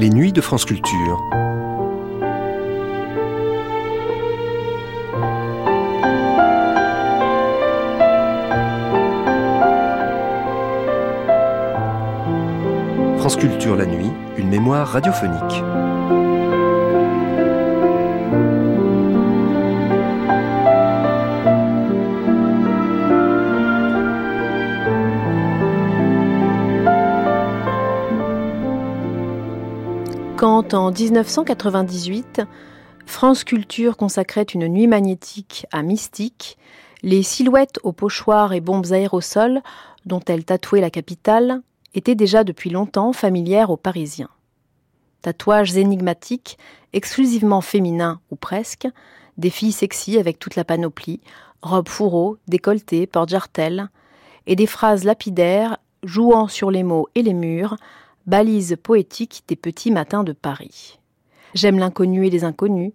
Les nuits de France Culture. France Culture la nuit, une mémoire radiophonique. En 1998, France Culture consacrait une nuit magnétique à Mystique, les silhouettes aux pochoirs et bombes aérosols dont elle tatouait la capitale étaient déjà depuis longtemps familières aux Parisiens. Tatouages énigmatiques, exclusivement féminins ou presque, des filles sexy avec toute la panoplie, robes fourreaux, décolletés, porte-jartelles, et des phrases lapidaires jouant sur les mots et les murs, balise poétique des petits matins de Paris. J'aime l'inconnu et les inconnus,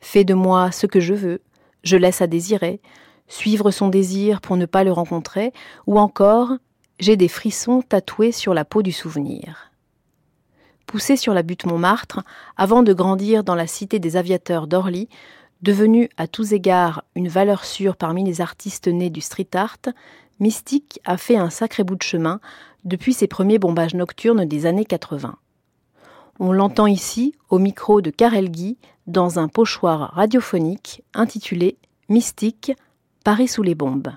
fais de moi ce que je veux, je laisse à désirer, suivre son désir pour ne pas le rencontrer, ou encore j'ai des frissons tatoués sur la peau du souvenir. Poussé sur la butte Montmartre, avant de grandir dans la cité des aviateurs d'Orly, devenue à tous égards une valeur sûre parmi les artistes nés du street art, Mystique a fait un sacré bout de chemin depuis ses premiers bombages nocturnes des années 80. On l'entend ici au micro de Karel Guy dans un pochoir radiophonique intitulé Mystique, Paris sous les bombes.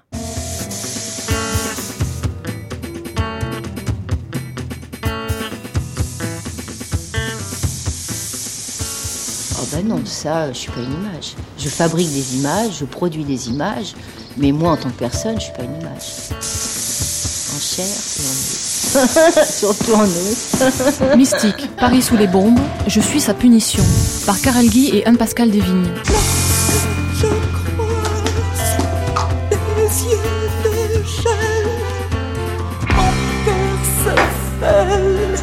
Oh ben non, ça, je suis pas une image. Je fabrique des images, je produis des images, mais moi en tant que personne, je suis pas une image. Surtout en. Mystique, Paris sous les bombes, je suis sa punition. Par Karel Guy et Anne-Pascal Devigny. Je croise les yeux de gel, mon cœur se fêle,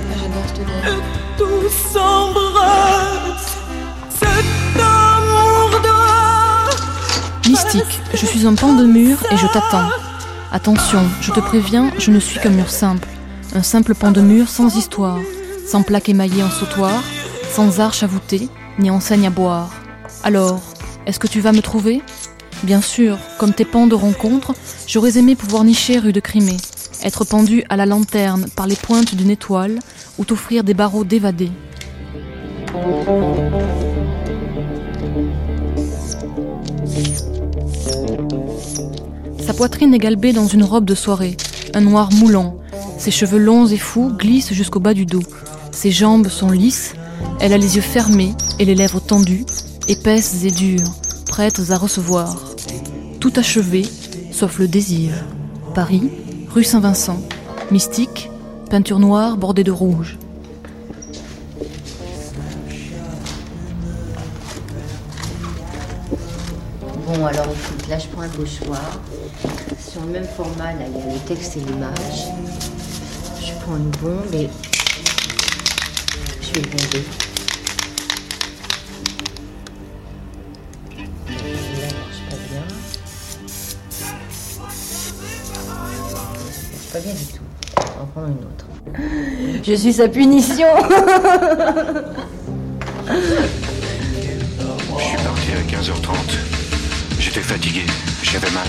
et tout s'embrasse. Cet amour doit Mystique, je suis un pan de mur et je t'attends. Attention, je te préviens, je ne suis qu'un mur simple. Un simple pan de mur sans histoire, sans plaque émaillée en sautoir, sans arche à voûter, ni enseigne à boire. Alors, est-ce que tu vas me trouver? Bien sûr, comme tes pans de rencontre, j'aurais aimé pouvoir nicher rue de Crimée, être pendu à la lanterne par les pointes d'une étoile, ou t'offrir des barreaux d'évadés. Sa poitrine est galbée dans une robe de soirée, un noir moulant. Ses cheveux longs et fous glissent jusqu'au bas du dos. Ses jambes sont lisses, elle a les yeux fermés et les lèvres tendues, épaisses et dures, prêtes à recevoir. Tout achevé, sauf le désir. Paris, rue Saint-Vincent, mystique, peinture noire bordée de rouge. Bon, alors écoute, là je prends un pochoir. Sur le même format, là, il y a le texte et l'image. Je prends une bombe et je vais bomber. Pas bien. Du tout. On va en prendre une autre. Je suis sa punition Je suis parti à 15h30. J'étais fatigué, j'avais mal.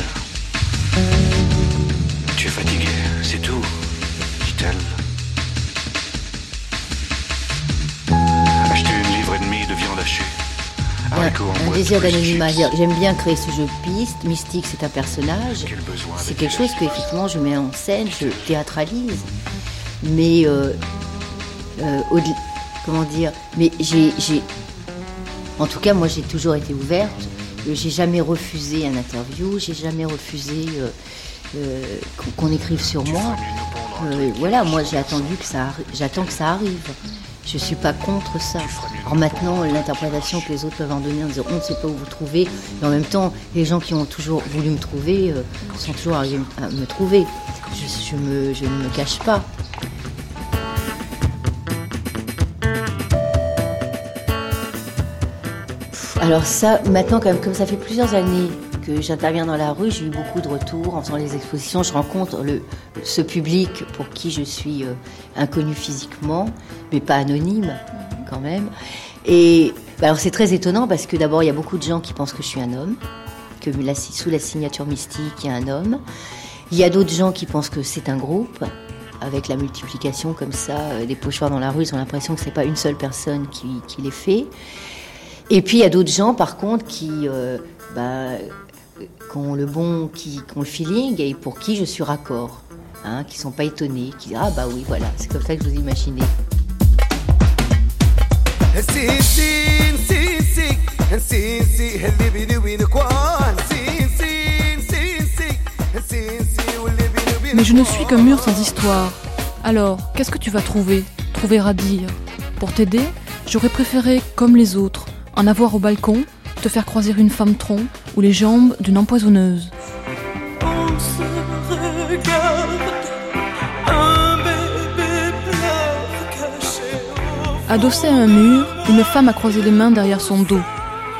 Fatigué, c'est tout, dit-elle. Acheter une livre et demie de viande hachée. En un désir d'anonymat. J'aime bien créer ce jeu piste. Mystique, c'est un personnage. C'est quelque chose que effectivement je mets en scène, je théâtralise. Mais euh, euh, comment dire Mais j'ai, j'ai- en tout cas, moi, j'ai toujours été ouverte. J'ai jamais refusé un interview. J'ai jamais refusé euh, euh, qu'on, écrive sur moi. Euh, voilà, moi, j'ai attendu que ça, j'attends que ça arrive. Je suis pas contre ça. Alors maintenant, l'interprétation que les autres peuvent en donner en disant on ne sait pas où vous trouvez, mais en même temps, les gens qui ont toujours voulu me trouver euh, sont toujours arrivés à me trouver. Je, je ne me cache pas. Alors ça, maintenant, quand même, comme ça fait plusieurs années que j'interviens dans la rue, j'ai eu beaucoup de retours en faisant les expositions. Je rencontre le, ce public pour qui je suis euh, inconnue physiquement, mais pas anonyme quand même. Et bah, alors c'est très étonnant parce que d'abord il y a beaucoup de gens qui pensent que je suis un homme, que la, sous la signature mystique il y a un homme. Il y a d'autres gens qui pensent que c'est un groupe. Avec la multiplication comme ça euh, des pochoirs dans la rue, ils ont l'impression que c'est pas une seule personne qui, qui les fait. Et puis il y a d'autres gens par contre qui, euh, bah, qui ont le bon, qui, qui, ont le feeling et pour qui je suis raccord, hein, qui sont pas étonnés, qui disent ah bah oui voilà, c'est comme ça que je vous imaginez. Mais je ne suis qu'un mur sans histoire. Alors, qu'est-ce que tu vas trouver? Trouver à dire Pour t'aider, j'aurais préféré, comme les autres, en avoir au balcon, te faire croiser une femme tronc ou les jambes d'une empoisonneuse. On se regarde, un bébé caché au Adossée à un mur, une femme a croisé les mains derrière son dos.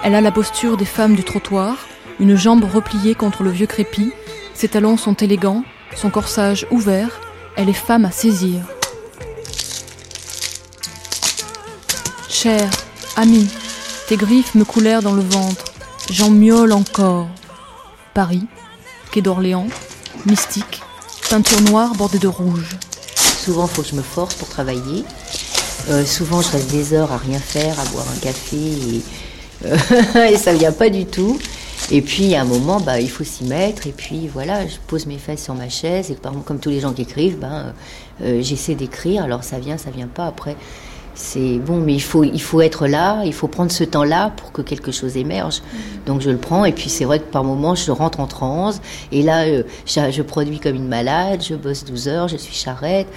Elle a la posture des femmes du trottoir, une jambe repliée contre le vieux crépi, ses talons sont élégants, son corsage ouvert, elle est femme à saisir. Chère, amie, tes griffes me coulèrent dans le ventre, j'en miaule encore. Paris, quai d'Orléans, mystique, peinture noire bordée de rouge. Souvent, faut que je me force pour travailler. Euh, souvent, je reste des heures à rien faire, à boire un café et, euh, ça vient pas du tout. Et puis, à un moment, bah, il faut s'y mettre. Et puis, voilà, je pose mes fesses sur ma chaise. Et comme tous les gens qui écrivent, euh, j'essaie d'écrire. Alors, ça vient, ça vient pas. Après, c'est bon, mais il faut, il faut être là. Il faut prendre ce temps-là pour que quelque chose émerge. Donc, je le prends. Et puis, c'est vrai que par moments, je rentre en transe. Et là, euh, je, je produis comme une malade. Je bosse 12 heures. Je suis charrette.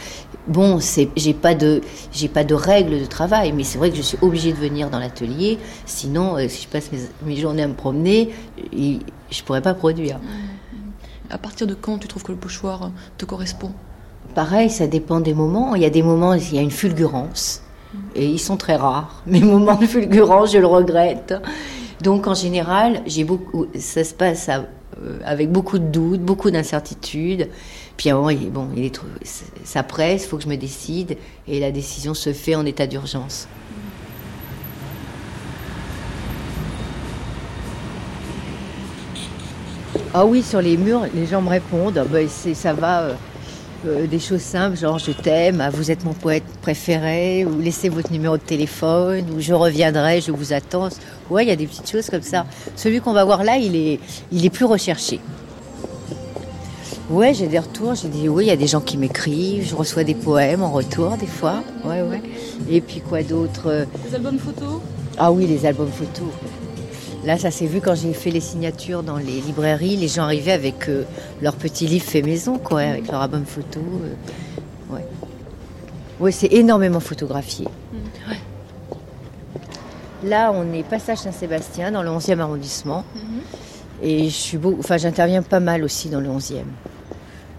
Bon, c'est, j'ai pas de, j'ai pas de règles de travail, mais c'est vrai que je suis obligée de venir dans l'atelier. Sinon, euh, si je passe mes, mes journées à me promener, je pourrais pas produire. À partir de quand tu trouves que le pochoir te correspond? Pareil, ça dépend des moments. Il y a des moments où il y a une fulgurance, et ils sont très rares. Mes moments de je le regrette. Donc en général, j'ai beaucoup, ça se passe euh, avec beaucoup de doutes, beaucoup d'incertitudes. Puis moment, il, bon, il est ça presse, il faut que je me décide, et la décision se fait en état d'urgence. Ah oui, sur les murs, les gens me répondent, ah ben, c'est, ça va, euh, euh, des choses simples, genre je t'aime, ah, vous êtes mon poète préféré, ou laissez votre numéro de téléphone, ou je reviendrai, je vous attends. Ouais, il y a des petites choses comme ça. Celui qu'on va voir là, il est, il est plus recherché. Ouais, j'ai des retours, j'ai dit oui, il y a des gens qui m'écrivent, je reçois des poèmes en retour des fois. Ouais, ouais. Et puis quoi d'autre? Les albums photos? Ah oui, les albums photos. Là, ça s'est vu quand j'ai fait les signatures dans les librairies. Les gens arrivaient avec euh, leur petit livre fait maison, quoi, avec leur album photo. euh, ouais. Ouais, c'est énormément photographié. Ouais. Là, on est passage Saint-Sébastien, dans le 11e arrondissement. Et je suis beau, enfin, j'interviens pas mal aussi dans le 11e.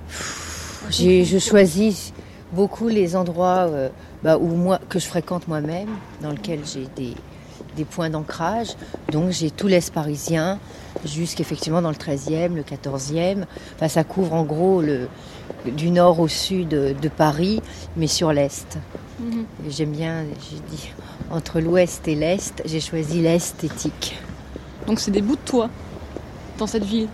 Pff, j'ai- je choisis beaucoup les endroits euh, bah, où moi, que je fréquente moi-même, dans lesquels j'ai des, des points d'ancrage. Donc j'ai tout l'Est parisien, jusqu'effectivement dans le 13e, le 14e. Enfin, ça couvre en gros le, du nord au sud de, Paris, mais sur l'Est. Et J'aime bien, j'ai dit, entre l'Ouest et l'Est, j'ai choisi l'esthétique. Donc c'est des bouts de toi dans cette ville?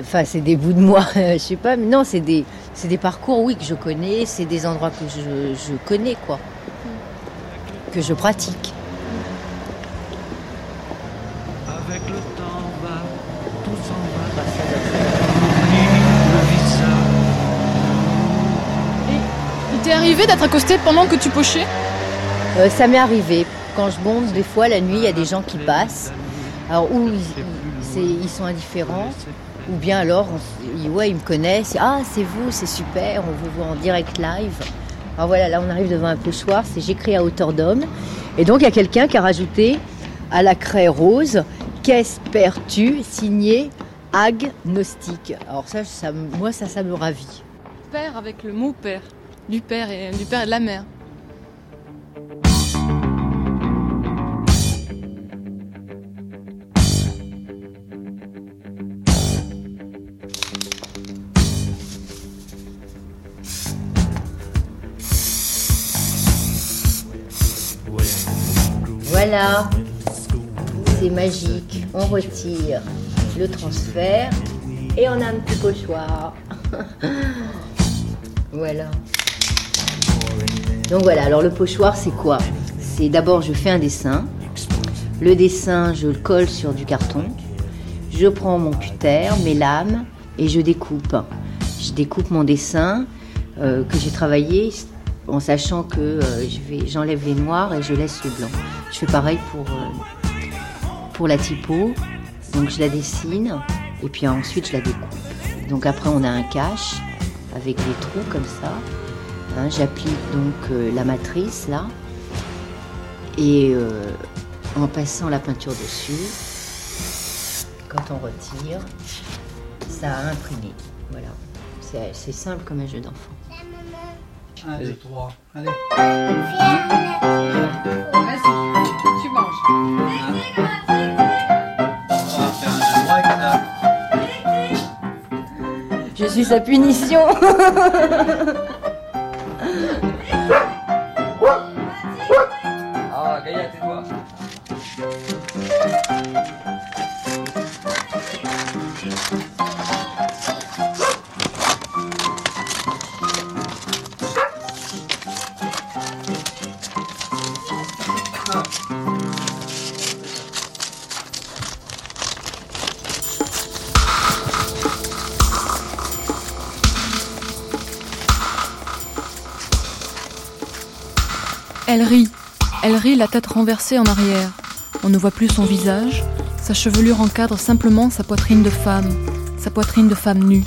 Enfin, c'est des bouts de moi, je sais pas, mais non, c'est des, c'est des parcours, oui, que je connais, c'est des endroits que je, je connais, quoi, que je pratique. Avec le temps va, tout s'en va. Le visage. Il t'est arrivé d'être accosté pendant que tu pochais? Euh, ça m'est arrivé. Quand je bombe, des fois, la nuit, il y a des gens qui passent. Alors, ou ils, sont indifférents, ou bien alors, on ouais, ils me connaissent. Ah, c'est vous, c'est super, on vous voit en direct live. Alors voilà, là, on arrive devant un pochoir, c'est J'écris à hauteur d'homme. Et donc, il y a quelqu'un qui a rajouté à la craie rose Qu'espères-tu signé agnostique. Alors, ça, ça moi, ça, ça me ravit. Père avec le mot père du père et, du père et de la mère. Voilà, c'est magique. On retire le transfert et on a un petit pochoir. voilà. Donc voilà, alors le pochoir c'est quoi? C'est d'abord je fais un dessin. Le dessin, je le colle sur du carton. Je prends mon cutter, mes lames et je découpe. Je découpe mon dessin euh, que j'ai travaillé en sachant que euh, j'enlève les noirs et je laisse le blanc. Je fais pareil pour, euh, pour la typo. Donc je la dessine et puis ensuite je la découpe. Donc après on a un cache avec des trous comme ça. Hein, J'applique donc euh, la matrice là et euh, en passant la peinture dessus, quand on retire, ça a imprimé. Voilà, c'est simple comme un jeu d'enfant. 1, 2, 3. Allez. Vas-y, tu manges. Je suis sa punition. La tête renversée en arrière. On ne voit plus son visage. Sa chevelure encadre simplement sa poitrine de femme, sa poitrine de femme nue.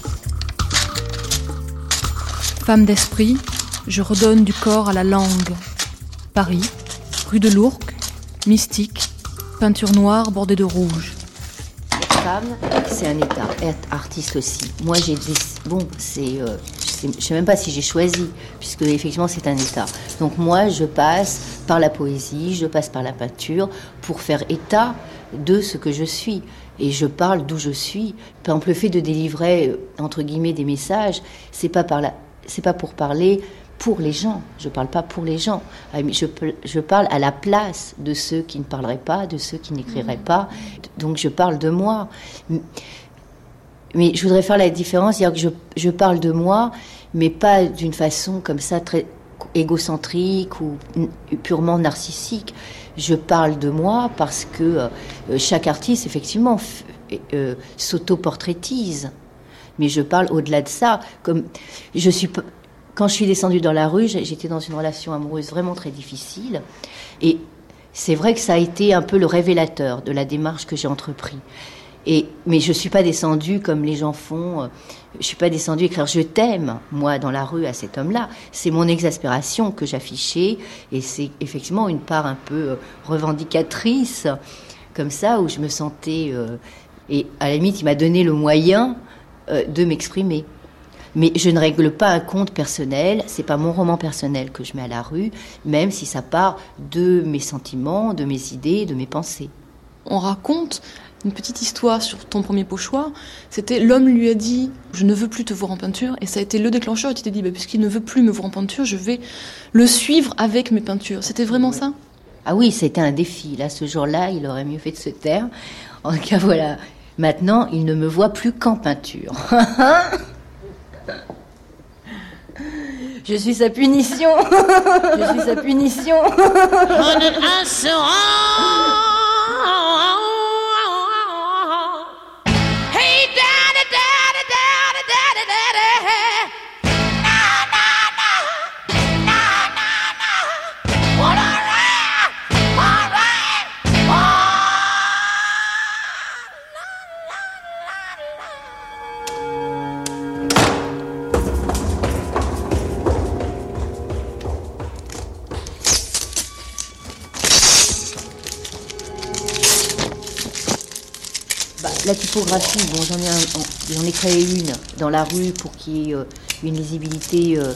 Femme d'esprit, je redonne du corps à la langue. Paris, rue de l'Ourcq, mystique, peinture noire bordée de rouge. Femme, c'est un état. Être artiste aussi. Moi, j'ai des... Bon, c'est... euh, je sais même pas si j'ai choisi, puisque effectivement, c'est un état. Donc moi, je passe par la poésie, je passe par la peinture pour faire état de ce que je suis. Et je parle d'où je suis. Par exemple, le fait de délivrer, euh, entre guillemets, des messages, c'est pas par la... c'est pas pour parler pour les gens. Je parle pas pour les gens. Ah, Je, parle à la place de ceux qui ne parleraient pas, de ceux qui n'écriraient pas. Donc je parle de moi. Mais je voudrais faire la différence, c'est-à-dire que je, je parle de moi, mais pas d'une façon comme ça très égocentrique ou purement narcissique. Je parle de moi parce que euh, chaque artiste, effectivement, euh, s'auto-portraitise. Mais je parle au-delà de ça. Comme je suis, quand je suis descendue dans la rue, j'étais dans une relation amoureuse vraiment très difficile. Et c'est vrai que ça a été un peu le révélateur de la démarche que j'ai entreprise. Mais je suis pas descendue comme les gens font. euh, Je suis pas descendue écrire je t'aime moi dans la rue à cet homme-là. C'est mon exaspération que j'affichais et c'est effectivement une part un peu euh, revendicatrice comme ça où je me sentais euh, et à la limite il m'a donné le moyen de m'exprimer. Mais je ne règle pas un compte personnel, c'est pas mon roman personnel que je mets à la rue, même si ça part de mes sentiments, de mes idées, de mes pensées. On raconte une petite histoire sur ton premier pochoir. C'était l'homme lui a dit Je ne veux plus te voir en peinture. Et ça a été le déclencheur. Et tu t'es dit bah, Puisqu'il ne veut plus me voir en peinture, je vais le suivre avec mes peintures. C'était vraiment ça? Ah oui, c'était un défi. Là, ce jour-là, il aurait mieux fait de se taire. En tout cas, voilà. Maintenant, il ne me voit plus qu'en peinture. Je suis sa punition. Je suis sa punition. La typographie, bon, j'en ai, créé une dans la rue pour qu'il y ait euh, une lisibilité, euh,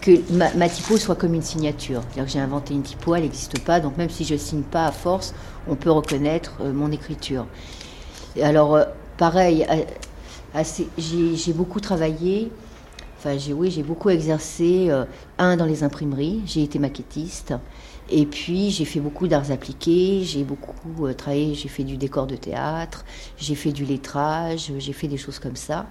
que ma, typo soit comme une signature. J'ai inventé une typo, elle n'existe pas, donc même si je signe pas à force, on peut reconnaître euh, mon écriture. Alors, pareil, j'ai beaucoup travaillé, enfin, j'ai oui, j'ai beaucoup exercé, un, dans les imprimeries, j'ai été maquettiste, Et puis j'ai fait beaucoup d'arts appliqués, j'ai beaucoup euh, travaillé, j'ai fait du décor de théâtre, j'ai fait du lettrage, j'ai fait des choses comme ça.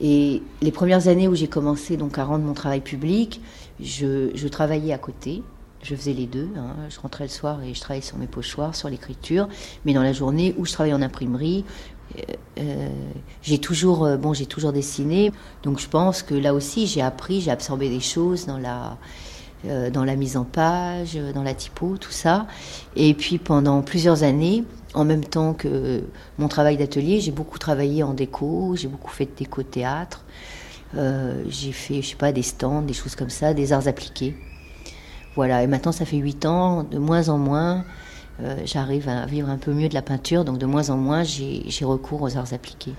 Et les premières années où j'ai commencé donc à rendre mon travail public, je, travaillais à côté. Je faisais les deux. hein. Je rentrais le soir et je travaillais sur mes pochoirs, sur l'écriture. Mais dans la journée où je travaillais en imprimerie, euh, euh, j'ai toujours, bon, j'ai toujours dessiné. Donc je pense que là aussi, j'ai appris, j'ai absorbé des choses dans la, dans la mise en page, euh, dans la typo, tout ça. Et puis pendant plusieurs années, en même temps que mon travail d'atelier, j'ai beaucoup travaillé en déco, j'ai beaucoup fait de déco théâtre. Euh, j'ai fait, je sais pas, des stands, des choses comme ça, des arts appliqués. Voilà, et maintenant ça fait huit ans, de moins en moins, euh, j'arrive à vivre un peu mieux de la peinture, donc de moins en moins j'ai recours aux arts appliqués.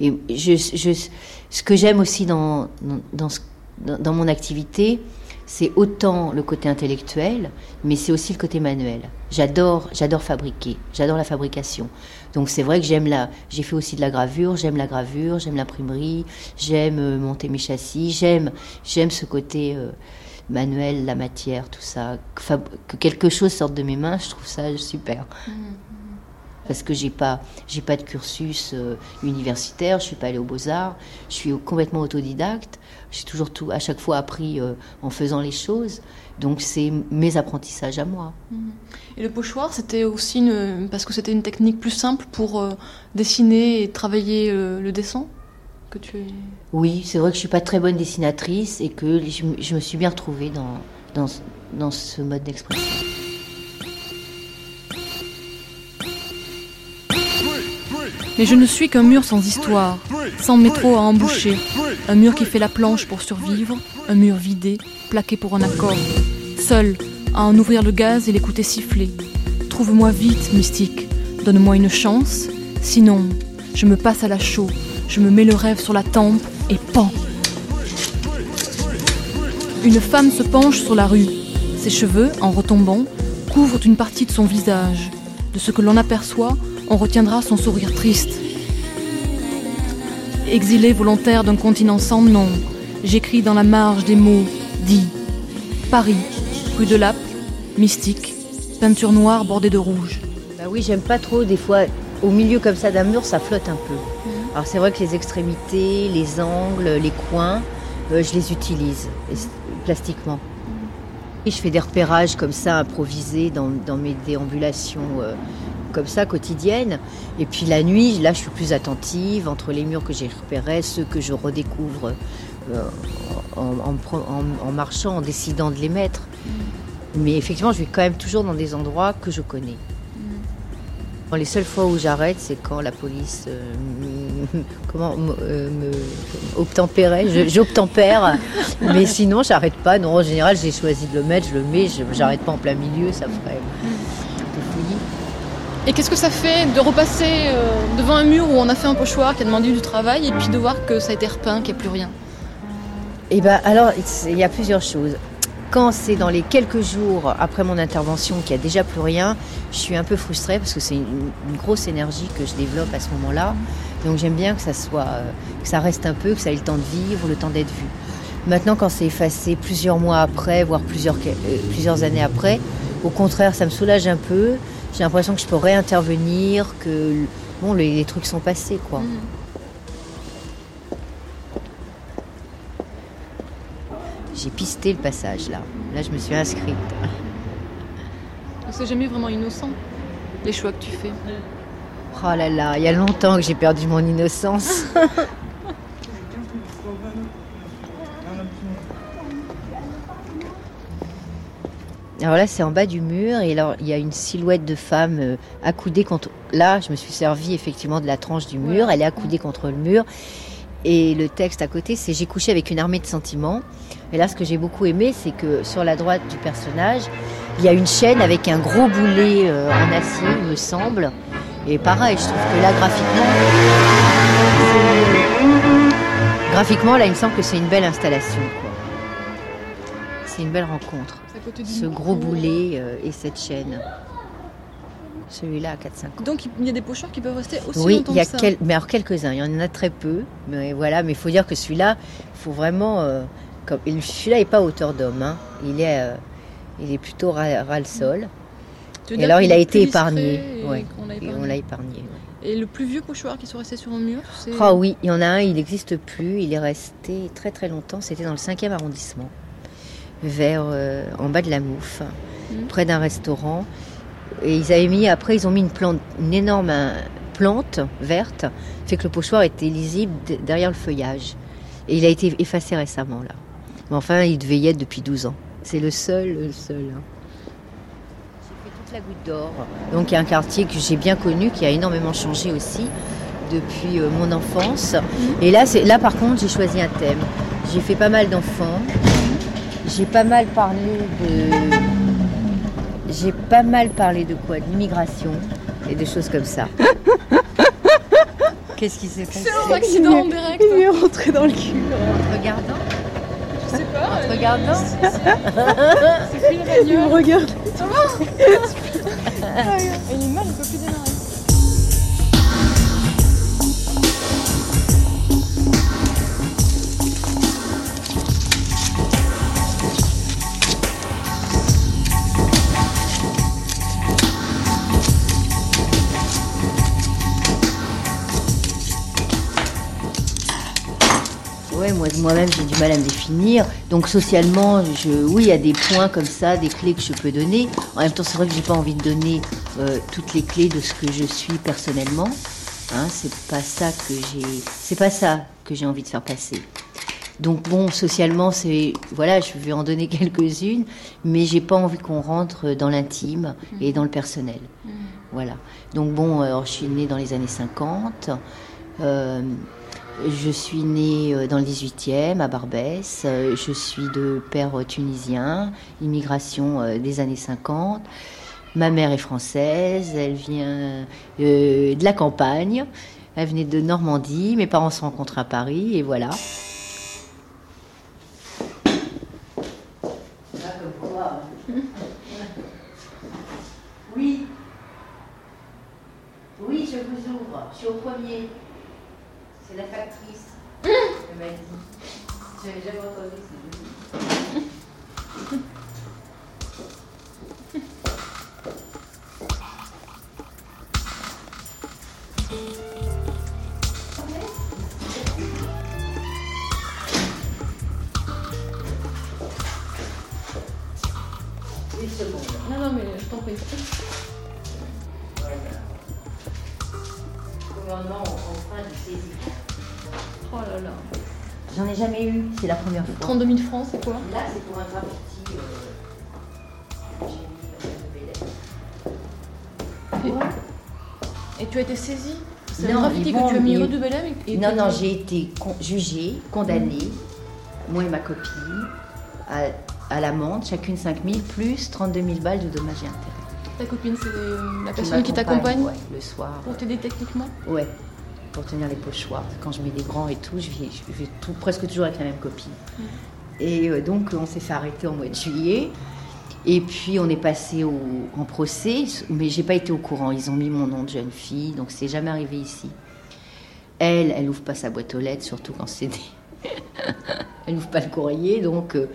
Et je, ce que j'aime aussi dans- dans mon activité, c'est autant le côté intellectuel, mais c'est aussi le côté manuel. J'adore, j'adore fabriquer, j'adore la fabrication. Donc c'est vrai que j'aime la, j'ai fait aussi de la gravure, j'aime la gravure, j'aime l'imprimerie, j'aime euh, monter mes châssis, j'aime, j'aime ce côté euh, manuel, la matière, tout ça. Que, quelque chose sorte de mes mains, je trouve ça super. Parce que j'ai pas, j'ai pas de cursus euh, universitaire, je suis pas allée aux beaux arts, je suis complètement autodidacte. J'ai toujours tout, à chaque fois appris euh, en faisant les choses. Donc c'est mes apprentissages à moi. Et le pochoir, c'était aussi une... parce que c'était une technique plus simple pour euh, dessiner et travailler euh, le dessin que tu. Oui, c'est vrai que je suis pas très bonne dessinatrice et que je, me- je me suis bien retrouvée dans, dans, dans ce mode d'expression. Mais je ne suis qu'un mur sans histoire, sans métro à emboucher, un mur qui fait la planche pour survivre, un mur vidé, plaqué pour un accord, seul à en ouvrir le gaz et l'écouter siffler. Trouve-moi vite, mystique, donne-moi une chance, sinon je me passe à la chaux, je me mets le rêve sur la tempe et pan. Une femme se penche sur la rue. Ses cheveux, en retombant, couvrent une partie de son visage. De ce que l'on aperçoit, on retiendra son sourire triste. Exilé volontaire d'un continent sans nom, j'écris dans la marge des mots dits Paris, rue de Lappe, mystique, peinture noire bordée de rouge. Bah oui, j'aime pas trop. Des fois, au milieu comme ça d'un mur, ça flotte un peu. Alors c'est vrai que les extrémités, les angles, les coins, euh, je les utilise plastiquement. Et je fais des repérages comme ça, improvisés dans, dans mes déambulations euh, comme ça, quotidiennes. Et puis la nuit, là, je suis plus attentive entre les murs que j'ai repérés, ceux que je redécouvre euh, en, en pro- en- en marchant, en décidant de les mettre. Mais effectivement, je vais quand même toujours dans des endroits que je connais. Bon, Les seules fois où j'arrête, c'est quand la police euh, me- comment me, euh, me obtempérait. Je- J'obtempère, mais sinon j'arrête pas. Non, en général, j'ai choisi de le mettre, je le mets. J'arrête pas en plein milieu, ça ferait fouillis. Et qu'est-ce que ça fait de repasser euh, devant un mur où on a fait un pochoir qui a demandé du travail et puis de voir que ça a été repeint, qu'il n'y a plus rien? Eh ben, alors, il y a plusieurs choses. Quand c'est dans les quelques jours après mon intervention qu'il n'y a déjà plus rien, je suis un peu frustrée parce que c'est une, grosse énergie que je développe à ce moment-là. Donc j'aime bien que ça soit, euh, que ça reste un peu, que ça ait le temps de vivre, le temps d'être vu. Maintenant, quand c'est effacé plusieurs mois après, voire plusieurs, euh, plusieurs années après, au contraire, ça me soulage un peu. J'ai l'impression que je peux réintervenir, que bon, les, les trucs sont passés, quoi. J'ai pisté le passage là. Là, je me suis inscrite. C'est jamais vraiment innocent, les choix que tu fais. Oh là là, il y a longtemps que j'ai perdu mon innocence. Alors là, c'est en bas du mur et alors il y a une silhouette de femme euh, accoudée contre. Là, je me suis servi effectivement de la tranche du mur. Elle est accoudée contre le mur et le texte à côté, c'est J'ai couché avec une armée de sentiments. Et là, ce que j'ai beaucoup aimé, c'est que sur la droite du personnage, il y a une chaîne avec un gros boulet euh, en acier, il me semble. Et pareil, je trouve que là, graphiquement, graphiquement, là, il me semble que c'est une belle installation. quoi. C'est une belle rencontre. Ce gros boulet euh, et cette chaîne. Celui-là à 4-5 ans. Donc il y a des pochoirs qui peuvent rester aussi Oui, longtemps il y a que ça. quel- mais alors quelques-uns, il y en a très peu, mais voilà, mais il faut dire que celui-là, il faut vraiment, euh, comme, celui-là n'est pas hauteur d'homme, hein. il est, euh, Il est plutôt ras, ras le sol. Tu veux Et alors, il a été épargné. et Ouais. qu'on l'a Et épargné. on l'a épargné. ouais. Et le plus vieux pochoir qui soit resté sur un mur. Ah oui, il y en a un, il n'existe plus. Il est resté très très longtemps. C'était dans le 5e arrondissement, vers euh, en bas de la Mouffe, Mhm. près d'un restaurant. Et ils avaient mis après, ils ont mis une plante, une énorme euh, plante verte, fait que le pochoir était lisible derrière le feuillage. Et il a été effacé récemment là. Mais enfin, il devait y être depuis 12 ans. C'est le seul, le seul. hein. J'ai fait toute la goutte d'or. Donc il y a un quartier que j'ai bien connu, qui a énormément changé aussi depuis euh, mon enfance. Et là, c'est là par contre, j'ai choisi un thème. J'ai fait pas mal d'enfants. J'ai pas mal parlé de. J'ai pas mal parlé de quoi? De l'immigration et des choses comme ça. Qu'est-ce qui s'est passé? C'est un accident en direct. Il est rentré dans le cul. En regardant? Je sais pas. En te regardant? C'est plus la Il me regarde. Il est mal, il peut plus démarrer. Moi-même, j'ai du mal à me définir. Donc, socialement, je, oui, il y a des points comme ça, des clés que je peux donner. En même temps, c'est vrai que j'ai pas envie de donner euh, toutes les clés de ce que je suis personnellement. Hein, c'est pas ça que j'ai, c'est pas ça que j'ai envie de faire passer. Donc bon, socialement, c'est voilà, je vais en donner quelques-unes, mais j'ai pas envie qu'on rentre dans l'intime et dans le personnel. Voilà. Donc bon, alors, je suis née dans les années 50. Euh, je suis née euh, dans le 18e, à Barbès. Euh, Je suis de père euh, tunisien, immigration des années 50. Ma mère est française, elle vient de la campagne. Elle venait de Normandie. Mes parents se rencontrent à Paris et voilà. Oui. Oui, je vous ouvre. Je suis au premier. C'est la factrice. Elle m'a dit. J'avais jamais entendu ça. jamais eu, c'est la première fois. 32 000 francs, c'est quoi? Là, c'est pour un graffiti. euh, que j'ai mis de Bélem. Et, et tu as été saisie C'est Non, un graffiti que tu as mis rue de et, et Non, non, j'ai été con- jugée, condamnée, moi et ma copine, à, à l'amende, chacune 5 000, plus 32 000 balles de dommages et intérêts. Ta copine, c'est euh, la personne qui t'accompagne Ouais, le soir. pour t'aider techniquement? Ouais, pour tenir les pochoirs. Quand je mets des grands et tout, je vais, je vais tout, presque toujours avec la même copine. Et euh, donc, on s'est fait arrêter en mois de juillet. Et puis, on est passé au- en procès, mais j'ai pas été au courant. Ils ont mis mon nom de jeune fille, donc c'est jamais arrivé ici. Elle, elle ouvre pas sa boîte aux lettres, surtout quand c'est des... elle ouvre pas le courrier, donc euh,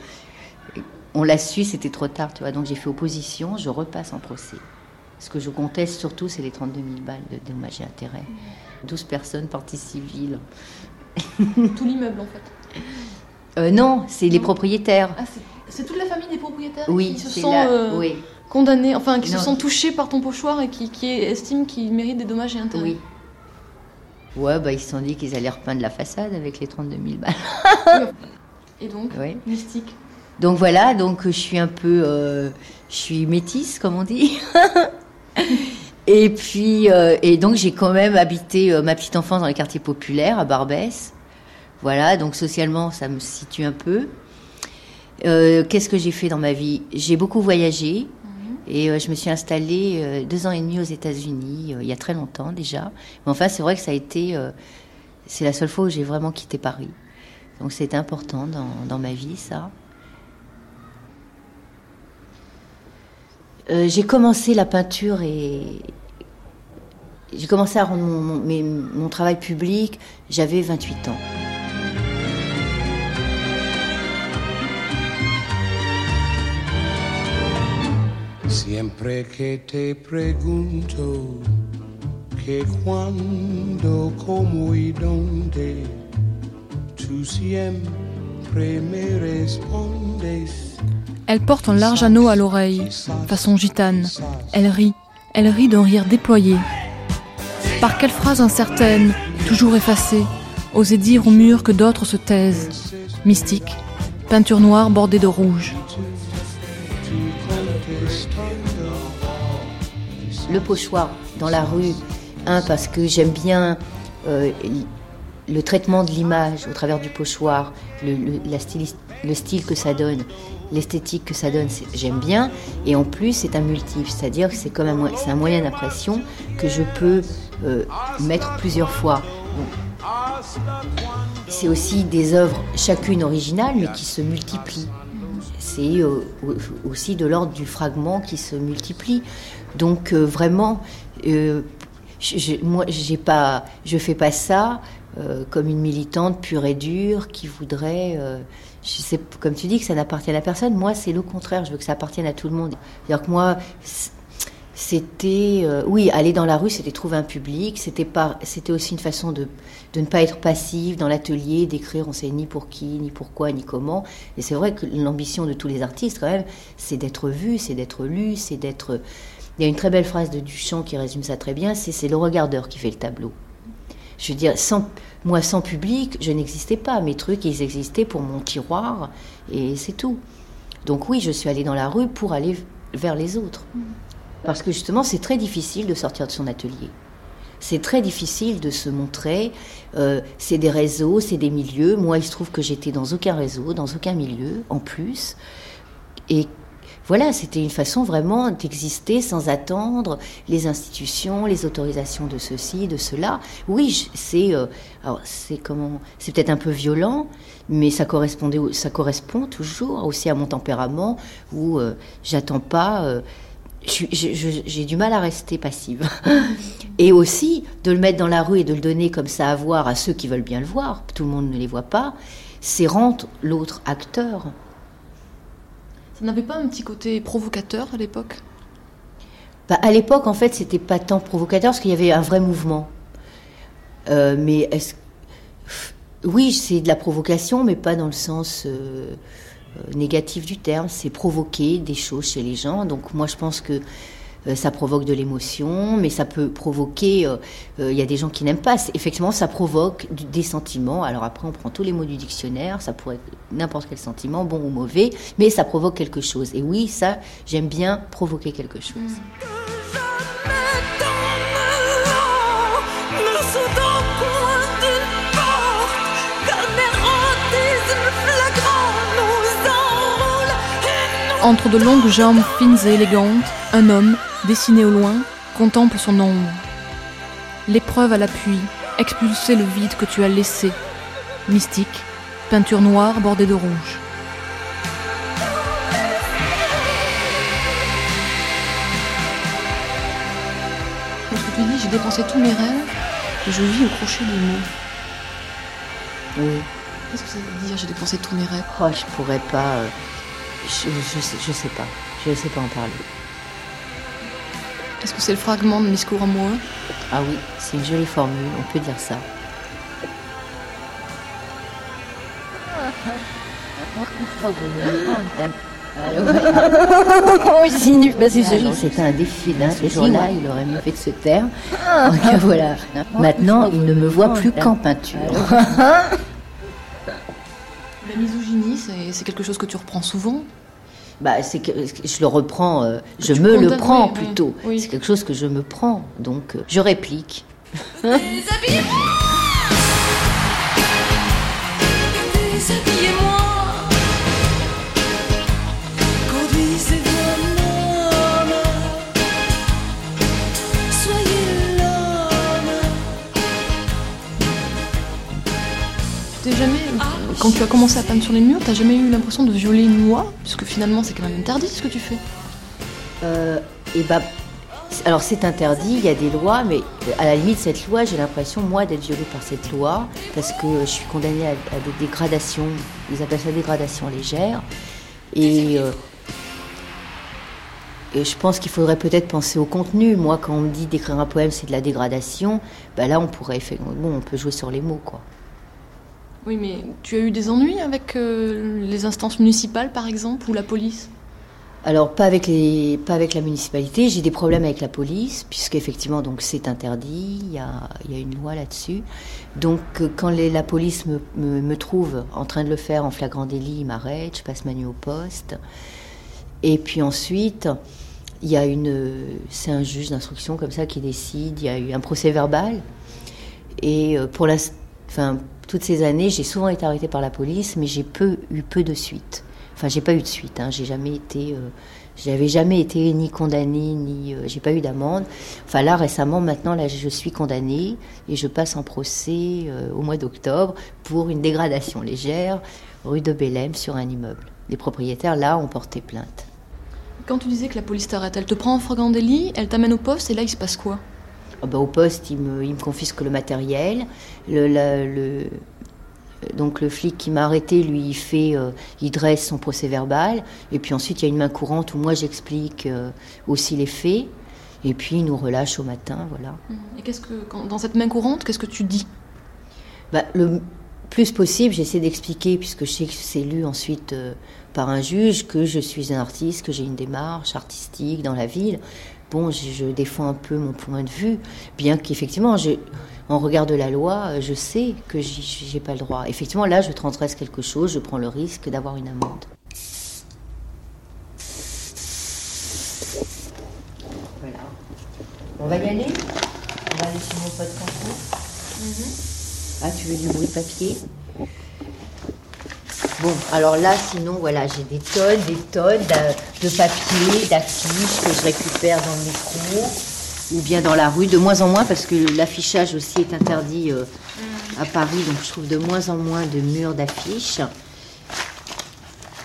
on l'a su, c'était trop tard, tu vois. Donc j'ai fait opposition, je repasse en procès. Ce que je conteste surtout, c'est les 32 000 balles de dommages et intérêts. 12 personnes, partie civile. Tout l'immeuble en fait. Euh, non, c'est les propriétaires. Ah, c'est- toute la famille des propriétaires Oui, qui se là. euh, Oui, condamnés, enfin qui Non. se sont touchés par ton pochoir et qui, qui estiment qu'ils méritent des dommages et intérêts. oui. Ouais, bah ils se sont dit qu'ils allaient repeindre la façade avec les 32 000 balles. Et donc, Oui. mystique. Donc voilà, donc je suis un peu, euh, je suis métisse comme on dit. et puis, euh, et donc j'ai quand même habité euh, ma petite enfance dans les quartiers populaires à Barbès. Voilà, donc socialement ça me situe un peu. Euh, Qu'est-ce que j'ai fait dans ma vie? J'ai beaucoup voyagé et euh, je me suis installée deux ans et demi aux États-Unis il y a très longtemps déjà. Mais enfin, c'est vrai que ça a été, c'est la seule fois où j'ai vraiment quitté Paris. Donc c'était important dans, dans ma vie ça. Euh, j'ai commencé la peinture et j'ai commencé à rendre mon, mon- mes- mon travail public, j'avais 28 ans. Siempre que te pregunto que cuando, como y dónde, tú siempre me respondes. Elle porte un large anneau à l'oreille, façon gitane. Elle rit, elle rit d'un rire déployé. Par quelle phrase incertaine, toujours effacée, oser dire au mur que d'autres se taisent? Mystique, peinture noire bordée de rouge. le pochoir dans la rue, un parce que j'aime bien euh, le traitement de l'image au travers du pochoir, le, la le style que ça donne, l'esthétique que ça donne, j'aime bien. Et en plus, c'est un multiple, c'est-à-dire que c'est comme un, un moyen d'impression que je peux euh, mettre plusieurs fois. C'est aussi des œuvres chacune originales, mais qui se multiplient. C'est euh, au- aussi de l'ordre du fragment qui se multiplie. Donc euh, vraiment, je, moi, pas, je fais pas ça comme une militante pure et dure qui voudrait. je comme tu dis que ça n'appartient à personne. Moi, c'est le contraire. Je veux que ça appartienne à tout le monde. C'est-à-dire que moi, c'était, euh, oui, aller dans la rue, c'était trouver un public. C'était c'était aussi une façon de, de ne pas être passive dans l'atelier, d'écrire. On sait ni pour qui, ni pourquoi, ni comment. Et c'est vrai que l'ambition de tous les artistes, quand même, c'est d'être vu, c'est d'être lu, c'est d'être. Il y a une très belle phrase de Duchamp qui résume ça très bien. C'est c'est le regardeur qui fait le tableau. Je veux dire, sans, moi, sans public, je n'existais pas. Mes trucs, ils existaient pour mon tiroir, et c'est tout. Donc oui, je suis allée dans la rue pour aller vers les autres. Parce que justement, c'est très difficile de sortir de son atelier. C'est très difficile de se montrer. Euh, c'est des réseaux, c'est des milieux. Moi, il se trouve que j'étais dans aucun réseau, dans aucun milieu, en plus. Et voilà, c'était une façon vraiment d'exister sans attendre les institutions, les autorisations de ceci, de cela. Oui, c'est euh, c'est comment, c'est peut-être un peu violent, mais ça correspondait, ça correspond toujours aussi à mon tempérament où euh, j'attends pas. J'ai du mal à rester passive. Et aussi, de le mettre dans la rue et de le donner comme ça à voir à ceux qui veulent bien le voir, tout le monde ne les voit pas, c'est rendre l'autre acteur. Ça n'avait pas un petit côté provocateur à l'époque? Bah, à l'époque, en fait, c'était pas tant provocateur parce qu'il y avait un vrai mouvement. Euh, mais est-ce oui, c'est de la provocation, mais pas dans le sens euh, négatif du terme. C'est provoquer des choses chez les gens. Donc moi, je pense que euh, ça provoque de l'émotion, mais ça peut provoquer. euh, euh, Il y a des gens qui n'aiment pas. Effectivement, ça provoque des sentiments. Alors après, on prend tous les mots du dictionnaire. Ça pourrait être n'importe quel sentiment, bon ou mauvais, mais ça provoque quelque chose. Et oui, ça, j'aime bien provoquer quelque chose. Ne Entre de longues jambes fines et élégantes, un homme, dessiné au loin, contemple son ombre. L'épreuve à l'appui, expulser le vide que tu as laissé. Mystique, peinture noire bordée de rouge. Parce que tu dis, j'ai dépensé tous mes rêves et je vis au crochet des mots. Oui. Qu'est-ce que ça veut dire, j'ai dépensé tous mes rêves? Oh, je pourrais pas. euh, je, sais, je sais pas. Je sais pas en parler. Est-ce que c'est le fragment de discours amoureux Ah oui, c'est une jolie formule, on peut dire ça. C'était un défi d'un ce jour-là, il aurait mieux fait de se taire. Donc voilà. Maintenant, il ne me voit plus qu'en peinture. La misogynie, c'est quelque chose que tu reprends souvent? Bah, c'est que je le reprends, euh, je me le prends oui, plutôt. oui. C'est quelque chose que je me prends, donc euh, je réplique. Déshabillez-moi Déshabillez-moi Conduisez-vous un homme Soyez l'homme T'es jamais, quand tu as commencé à peindre sur les murs, t'as jamais eu l'impression de violer une loi Puisque finalement, c'est quand même interdit ce que tu fais. Euh, et bah, c- alors c'est interdit, il y a des lois, mais à la limite, cette loi, j'ai l'impression, moi, d'être violée par cette loi, parce que je suis condamnée à, des dégradations, ils appellent ça dégradation légère. Et euh, Et je pense qu'il faudrait peut-être penser au contenu. Moi, quand on me dit d'écrire un poème, c'est de la dégradation, bah là, on pourrait bon, on peut jouer sur les mots, quoi. Oui, mais tu as eu des ennuis avec euh, les instances municipales, par exemple, ou la police? Alors pas avec les, pas avec la municipalité. J'ai des problèmes avec la police puisque effectivement donc c'est interdit. Il y a, y a une loi là-dessus. Donc euh, quand la police me trouve en train de le faire en flagrant délit, ils m'arrêtent. Je passe ma nuit au poste. Et puis ensuite, il y a une, c'est un juge d'instruction comme ça qui décide. Il y a eu un procès verbal. Et euh, pour la, enfin toutes ces années, j'ai souvent été arrêtée par la police, mais j'ai peu eu peu de suites. Enfin, j'ai pas eu de suite. Hein. J'ai jamais été, euh, j'avais jamais été ni condamnée ni, euh, j'ai pas eu d'amende. Enfin là récemment, maintenant là, je suis condamnée et je passe en procès euh, au mois d'octobre pour une dégradation légère rue de Bellem sur un immeuble. Les propriétaires là ont porté plainte. Quand tu disais que la police t'arrête, elle te prend en flagrant délit, elle t'amène au poste, et là, il se passe quoi? Ah bah, au poste, il me, il me confisque le matériel. Le, la- le- donc le flic qui m'a arrêté, lui, il fait, euh, il dresse son procès verbal. Et puis ensuite, il y a une main courante où moi j'explique euh, aussi les faits. Et puis il nous relâche au matin, voilà. Et qu'est-ce que, quand- dans cette main courante, qu'est-ce que tu dis? Bah, le plus possible, j'essaie d'expliquer, puisque je sais que c'est lu ensuite euh, par un juge, que je suis un artiste, que j'ai une démarche artistique dans la ville. Bon, je, je défends un peu mon point de vue, bien qu'effectivement, en regard de la loi, je sais que j'ai pas le droit. Effectivement, là, je transgresse quelque chose, je prends le risque d'avoir une amende. Voilà. On va y aller? On va aller chez mon pote François Ah, tu veux du bruit de papier? Bon, alors là, sinon, voilà, j'ai des tonnes, des tonnes d'a- de papier, d'affiches que je récupère dans le métro ou bien dans la rue, de moins en moins, parce que l'affichage aussi est interdit euh, à Paris, donc je trouve de moins en moins de murs d'affiches.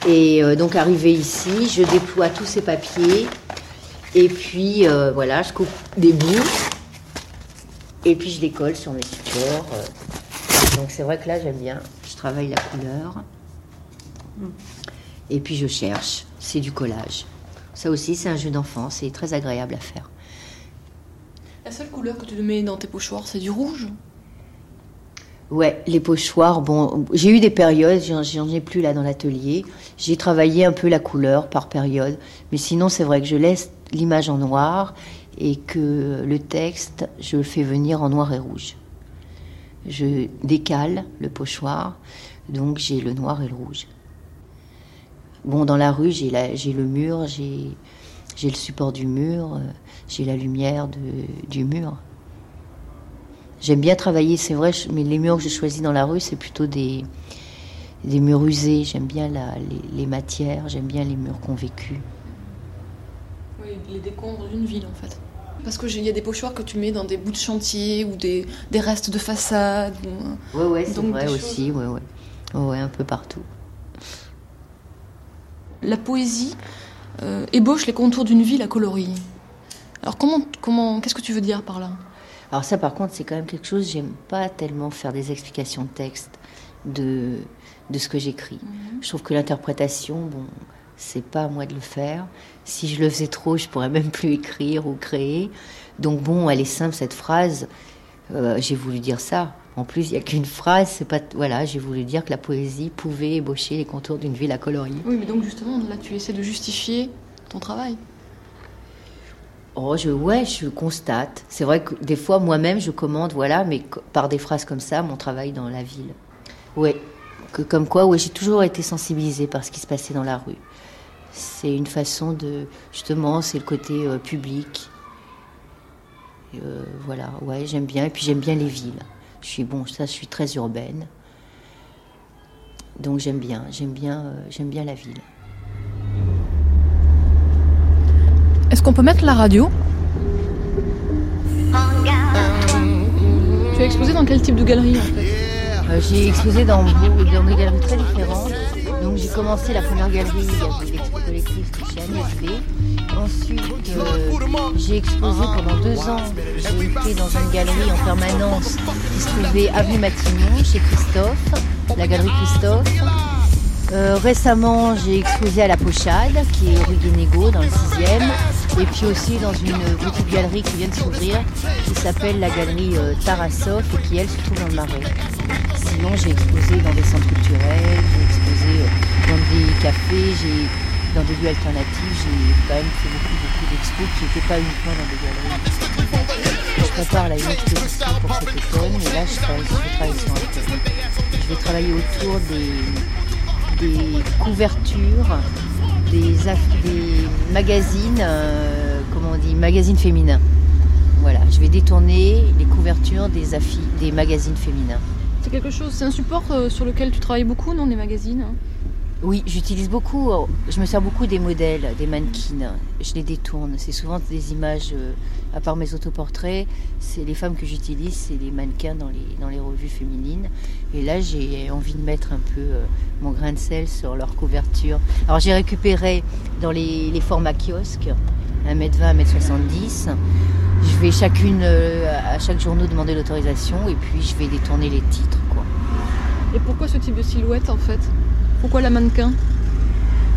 Et euh, donc, arrivé ici, je déploie tous ces papiers, et puis, euh, voilà, je coupe des bouts, et puis je les colle sur mes supports. Donc c'est vrai que là j'aime bien. Je travaille la couleur. Et puis je cherche. C'est du collage. Ça aussi c'est un jeu d'enfant. C'est très agréable à faire. La seule couleur que tu mets dans tes pochoirs, c'est du rouge? Ouais, les pochoirs, bon, j'ai eu des périodes, j'en ai plus là dans l'atelier. J'ai travaillé un peu la couleur par période. Mais sinon c'est vrai que je laisse l'image en noir et que le texte, je le fais venir en noir et rouge. Je décale le pochoir, donc j'ai le noir et le rouge. Bon, dans la rue, j'ai la- j'ai le mur, j'ai j'ai le support du mur, euh, j'ai la lumière de- du mur. J'aime bien travailler, c'est vrai, mais les murs que j'ai choisis dans la rue, c'est plutôt des, des murs usés. J'aime bien la- les, les matières, j'aime bien les murs convécus. Oui, les décombres d'une ville en fait. Parce qu'il y a des pochoirs que tu mets dans des bouts de chantier ou des, des restes de façade. ou- Ouais, ouais, c'est vrai aussi, ouais. Ouais, ouais, un peu partout. La poésie euh, ébauche les contours d'une ville à colorier. Alors comment, comment, qu'est-ce que tu veux dire par là? Alors ça, par contre, c'est quand même quelque chose, j'aime pas tellement faire des explications de texte de, de ce que j'écris. Je trouve que l'interprétation, bon, c'est pas à moi de le faire. Si je le faisais trop, je pourrais même plus écrire ou créer. Donc bon, elle est simple, cette phrase. Euh, j'ai voulu dire ça. En plus, il n'y a qu'une phrase, c'est pas... Voilà, j'ai voulu dire que la poésie pouvait ébaucher les contours d'une ville à colorier. Oui, mais donc justement, là, tu essaies de justifier ton travail. Oh, je, ouais, je constate. C'est vrai que des fois, moi-même, je commande, voilà, mais par des phrases comme ça, mon travail dans la ville. Ouais, que comme quoi, ouais, j'ai toujours été sensibilisée par ce qui se passait dans la rue. C'est une façon de, justement, c'est le côté euh, public. Euh, voilà, ouais, j'aime bien. Et puis j'aime bien les villes. Je suis bon, ça, je suis très urbaine. Donc j'aime bien, j'aime bien, euh, j'aime bien la ville. Est-ce qu'on peut mettre la radio? Tu as exposé dans quel type de galerie en fait? Euh, j'ai exposé dans, des galeries très différentes. Donc j'ai commencé la première galerie, avait l'expo collectif chez Agnès B. Ensuite, euh, j'ai exposé pendant deux ans. J'ai été dans une galerie en permanence qui se trouvait avenue Matignon, chez Christophe, la galerie Christophe. Euh, récemment, j'ai exposé à la Pochade, qui est rue Guénégo, dans le 6e. Et puis aussi dans une petite galerie qui vient de s'ouvrir, qui s'appelle la galerie euh, Tarasov et qui elle se trouve dans le Marais. Sinon j'ai exposé dans des centres culturels, dans des cafés, j'ai dans des lieux alternatifs, j'ai quand même fait beaucoup beaucoup d'expos qui n'étaient pas uniquement dans des galeries. Je prépare la une exposition pour cet automne et là je travaille, je sur. Je vais travailler autour des, couvertures des, des magazines, euh, comment on dit, magazines féminins. Voilà, je vais détourner les couvertures des, des magazines féminins. C'est quelque chose, c'est un support euh, sur lequel tu travailles beaucoup, non, les magazines hein? Oui, j'utilise beaucoup, euh, je me sers beaucoup des modèles, des mannequins. Je les détourne. C'est souvent des images, euh, à part mes autoportraits, c'est les femmes que j'utilise, c'est les mannequins dans les, revues féminines. Et là, j'ai envie de mettre un peu euh, mon grain de sel sur leur couverture. Alors, j'ai récupéré dans les, formats kiosques, 1m20, 1m70. Je vais chacune, à chaque journaux demander l'autorisation et puis je vais détourner les titres. Et pourquoi ce type de silhouette en fait? Pourquoi la mannequin?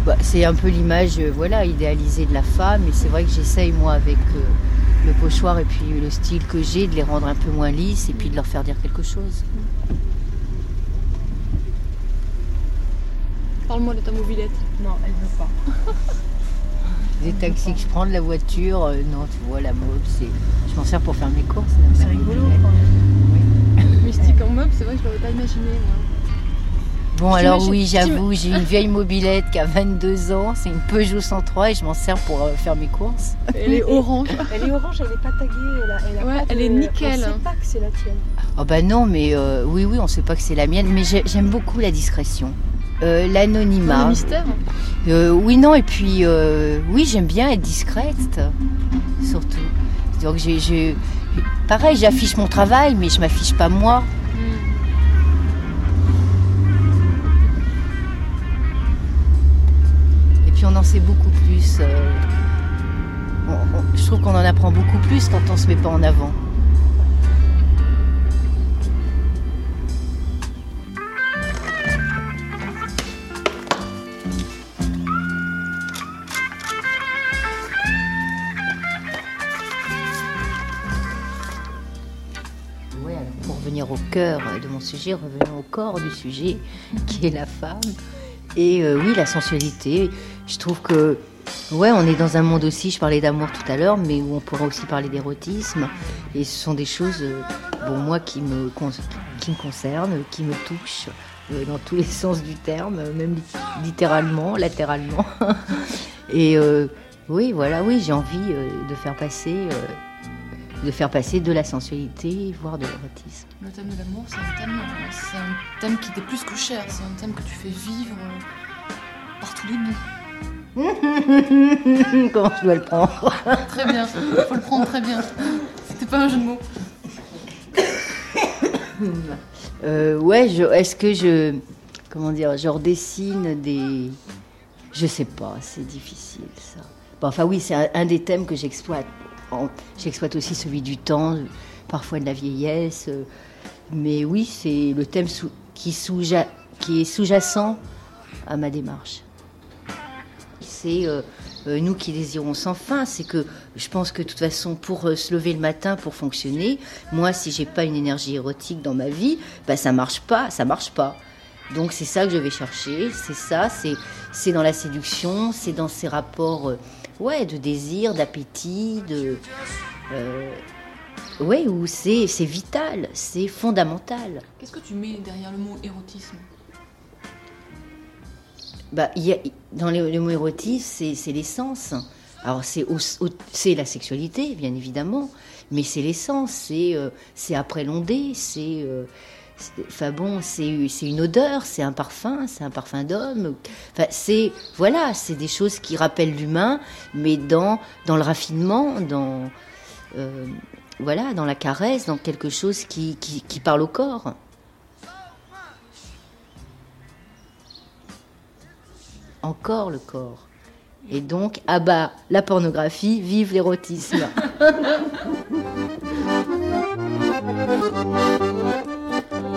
Bah, c'est un peu l'image euh, voilà, idéalisée de la femme, et c'est vrai que j'essaye, moi, avec euh, le pochoir et puis le style que j'ai, de les rendre un peu moins lisses et puis de leur faire dire quelque chose. Parle-moi de ta mobilette. Non, elle veut pas. Des taxis que je prends, de la voiture, euh, non, tu vois, la mode, c'est... je m'en sers pour faire mes courses. C'est rigolo quand même. Mystique en meuble, c'est vrai que je l'aurais pas imaginé. moi. Bon, alors oui, j'avoue, j'ai une vieille mobilette qui a 22 ans, c'est une Peugeot 103 et je m'en sers pour euh, faire mes courses. Elle est orange. Elle est orange, elle est pas taguée. Elle, a, elle, a Ouais, pas de- elle est nickel. On sait pas que c'est la tienne. Oh bah non, mais euh, oui, oui, on sait pas que c'est la mienne, mais j'ai- j'aime beaucoup la discrétion. Euh, Le L'anonymat. mystère. Euh, oui, non, et puis euh, oui, j'aime bien être discrète, surtout. Donc j'ai, j'ai- pareil, j'affiche mon travail, mais je m'affiche pas moi. Puis on en sait beaucoup plus. euh, je trouve qu'on en apprend beaucoup plus quand on se met pas en avant. Pour revenir au cœur de mon sujet, revenons au corps du sujet, qui est la femme. Et euh, oui, la sensualité. Je trouve que, ouais, on est dans un monde aussi, je parlais d'amour tout à l'heure, mais où on pourrait aussi parler d'érotisme. Et ce sont des choses, euh, bon, moi, qui me, qui me concernent, qui me touchent. euh, dans tous les sens du terme, euh, même lit- littéralement, latéralement. Et oui, voilà, oui, j'ai envie de faire passer, de faire passer de la sensualité, voire de l'érotisme. Le thème de l'amour, c'est un thème, c'est un thème qui t'est plus que cher. C'est un thème que tu fais vivre par tous les bouts. Comment je dois le prendre Très bien. Faut le prendre très bien. C'était pas un jeu de mots. Euh, ouais, est-ce que je, comment dire, je redessine des, je sais pas, c'est difficile ça. Bon, enfin oui, c'est un, un des thèmes que j'exploite. J'exploite aussi celui du temps, parfois de la vieillesse, euh, mais oui, c'est le thème sous- qui, sous-ja- qui est sous-jacent à ma démarche. C'est euh, euh, nous qui désirons sans fin. C'est que je pense que de toute façon, pour euh, se lever le matin, pour fonctionner, moi, si j'ai pas une énergie érotique dans ma vie, bah ça marche pas, ça marche pas. Donc c'est ça que je vais chercher. C'est ça, c'est dans la séduction, c'est dans ces rapports, ouais, de désir, d'appétit, de ouais, où c'est vital, c'est fondamental. Qu'est-ce que tu mets derrière le mot érotisme? Bah, dans les- le mot c'est, l'essence. Alors, c'est, la sexualité, bien évidemment, mais c'est l'essence. C'est, euh, c'est après l'ondée, c'est. euh, bon, c'est, une odeur, c'est un parfum, c'est un parfum d'homme. Enfin, c'est voilà, c'est des choses qui rappellent l'humain, mais dans dans le raffinement, dans euh, voilà, dans la caresse, dans quelque chose qui, qui parle au corps. Encore le corps. Et donc, ah bah, la pornographie, vive l'érotisme.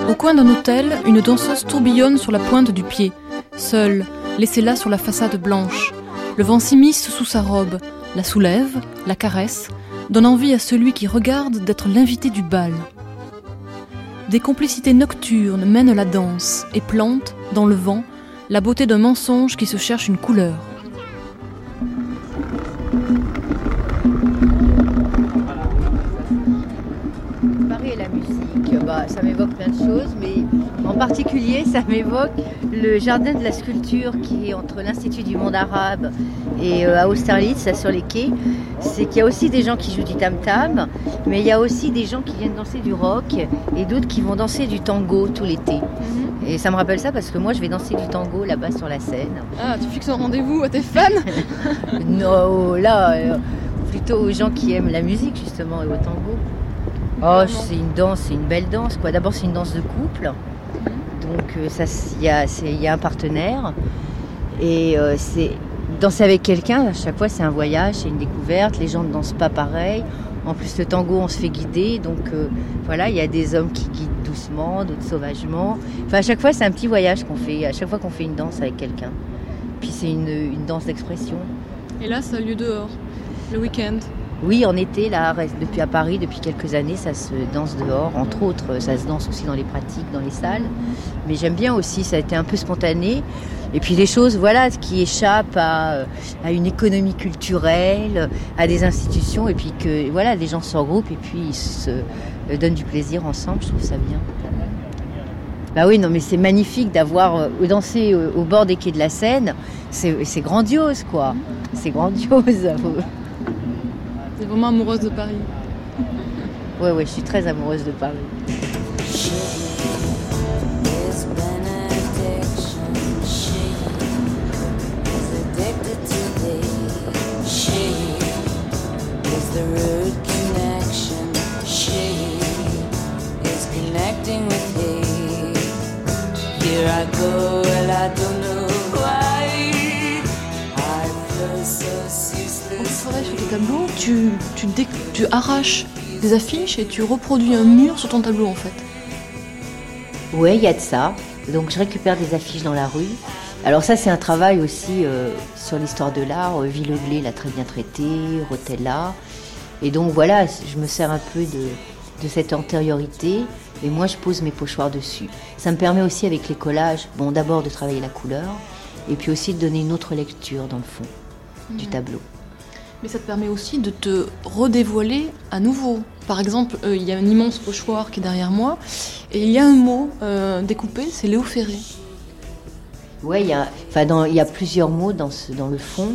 Au coin d'un hôtel, une danseuse tourbillonne sur la pointe du pied, seule, laissée là sur la façade blanche. Le vent s'immisce sous sa robe, la soulève, la caresse, donne envie à celui qui regarde d'être l'invité du bal. Des complicités nocturnes mènent la danse et plantent, dans le vent, la beauté d'un mensonge qui se cherche une couleur. Bah, ça m'évoque plein de choses, mais en particulier, ça m'évoque le jardin de la sculpture qui est entre l'Institut du monde arabe et euh, à Austerlitz, là, sur les quais. C'est qu'il y a aussi des gens qui jouent du tam-tam, mais il y a aussi des gens qui viennent danser du rock et d'autres qui vont danser du tango tout l'été. Et ça me rappelle ça parce que moi, je vais danser du tango là-bas sur la scène. Ah, tu fixes un rendez-vous à tes fans? Non, là, euh, plutôt aux gens qui aiment la musique justement et au tango. Oh, c'est une danse, c'est une belle danse quoi. D'abord, c'est une danse de couple. Donc, euh, il y, y a un partenaire. Et euh, c'est danser avec quelqu'un, à chaque fois, c'est un voyage, c'est une découverte. Les gens ne dansent pas pareil. En plus, le tango, on se fait guider. Donc, euh, voilà, il y a des hommes qui guident doucement, d'autres sauvagement. Enfin, à chaque fois, c'est un petit voyage qu'on fait. À chaque fois qu'on fait une danse avec quelqu'un. Puis, c'est une, une danse d'expression. Et là, ça a lieu dehors, le week-end. Oui, en été, là, depuis à Paris, depuis quelques années, ça se danse dehors. Entre autres, ça se danse aussi dans les pratiques, dans les salles. Mais j'aime bien aussi, ça a été un peu spontané. Et puis des choses, voilà, qui échappent à, euh, à une économie culturelle, à des institutions, et puis que, voilà, les gens se regroupent et puis ils se euh, donnent du plaisir ensemble. Je trouve ça bien. Bah oui, non, mais c'est magnifique d'avoir euh, dansé euh, au bord des quais de la Seine. C'est grandiose, quoi. C'est grandiose. Vraiment amoureuse de Paris. Ouais, ouais, je suis très amoureuse de Paris. Benediction, she is addicted to tableaux, tu, tu, dé- tu arraches des affiches et tu reproduis un mur sur ton tableau en fait. Ouais, il y a de ça. Donc je récupère des affiches dans la rue. Alors ça, c'est un travail aussi euh, sur l'histoire de l'art. Euh, Villeglé l'a très bien traité, Rotella. Et donc voilà, je me sers un peu de, de cette antériorité. Et moi, je pose mes pochoirs dessus. Ça me permet aussi avec les collages, bon, d'abord de travailler la couleur, et puis aussi de donner une autre lecture dans le fond du tableau. Mais ça te permet aussi de te redévoiler à nouveau. Par exemple, euh, il y a un immense pochoir qui est derrière moi, et il y a un mot euh, découpé, c'est Léo Ferré. Ouais, il y a, y a plusieurs mots dans, ce, dans le fond.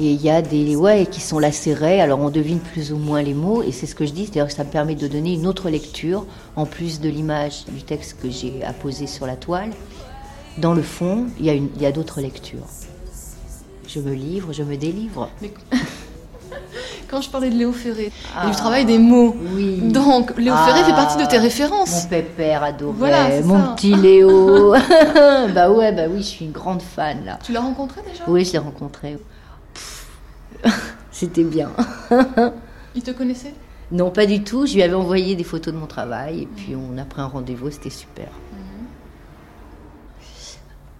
Et il y a des ouais qui sont lacérés, alors on devine plus ou moins les mots, et c'est ce que je dis, c'est-à-dire que ça me permet de donner une autre lecture, en plus de l'image du texte que j'ai apposé sur la toile. Dans le fond, il y a, il y a d'autres lectures. Je me livre, je me délivre. Mais- Quand je parlais de Léo Ferré, Ah. et du travail des mots. Oui. Donc, Léo Ah. Ferré fait partie de tes références. Mon pépère adoré, Voilà, mon ça. petit Léo. bah ouais, bah oui, je suis une grande fan là. Tu l'as rencontré déjà? Oui, je l'ai rencontré. C'était bien. Il te connaissait? Non, pas du tout. Je lui avais envoyé des photos de mon travail et puis on a pris un rendez-vous, c'était super.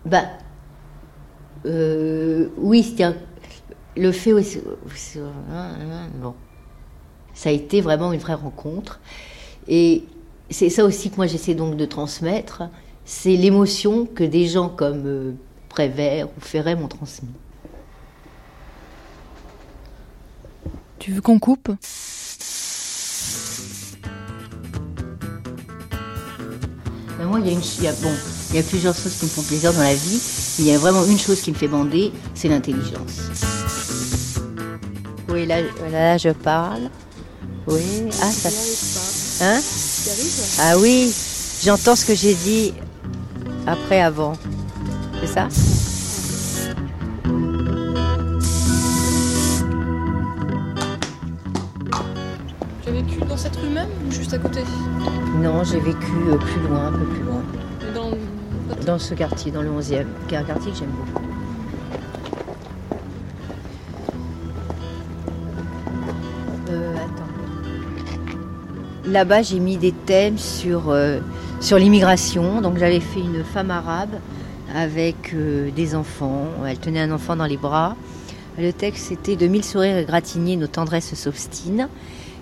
Bah, euh, oui, c'était un- le fait aussi. aussi- Bon, ça a été vraiment une vraie rencontre et c'est ça aussi que moi j'essaie donc de transmettre. C'est l'émotion que des gens comme euh, Prévert ou Ferret m'ont transmis. Tu veux qu'on coupe? Ben moi, il y a une, y a, bon, il y a plusieurs choses qui me font plaisir dans la vie. Il y a vraiment une chose qui me fait bander, c'est l'intelligence. Oui, là, là, je parle. Oui, ah, ça. Hein Ah oui, j'entends ce que j'ai dit après, avant. C'est ça Tu as vécu dans cette rue même ou juste à côté? Non, j'ai vécu euh, plus loin, un peu plus loin. Dans... Ce quartier, dans le 11e, qui est un quartier que j'aime beaucoup. Euh, attends. Là-bas, j'ai mis des thèmes sur, euh, sur l'immigration. Donc, j'avais fait une femme arabe avec euh, des enfants. Elle tenait un enfant dans les bras. Le texte, c'était De mille sourires égratignés, nos tendresses s'obstinent.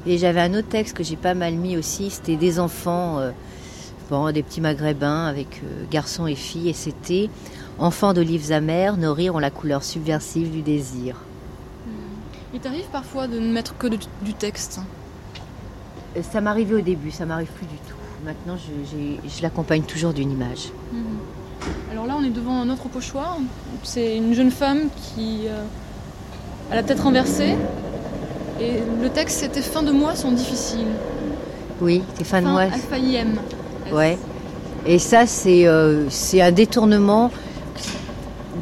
Et j'avais un autre texte que j'ai pas mal mis aussi, c'était des enfants, des petits maghrébins avec euh, garçons et filles, et c'était Enfants d'olives amères, nos rires ont la couleur subversive du désir. Il t'arrive parfois de ne mettre que du texte. Euh, Ça m'arrivait au début, ça m'arrive plus du tout. Maintenant, je, l'accompagne toujours d'une image. Alors là, on est devant un autre pochoir. C'est une jeune femme qui euh, a la tête renversée. Et le texte, c'était Fin de mois sont difficiles. Oui, c'est fin de mois. F-A-I-M. Ouais. Et ça, c'est euh, c'est un détournement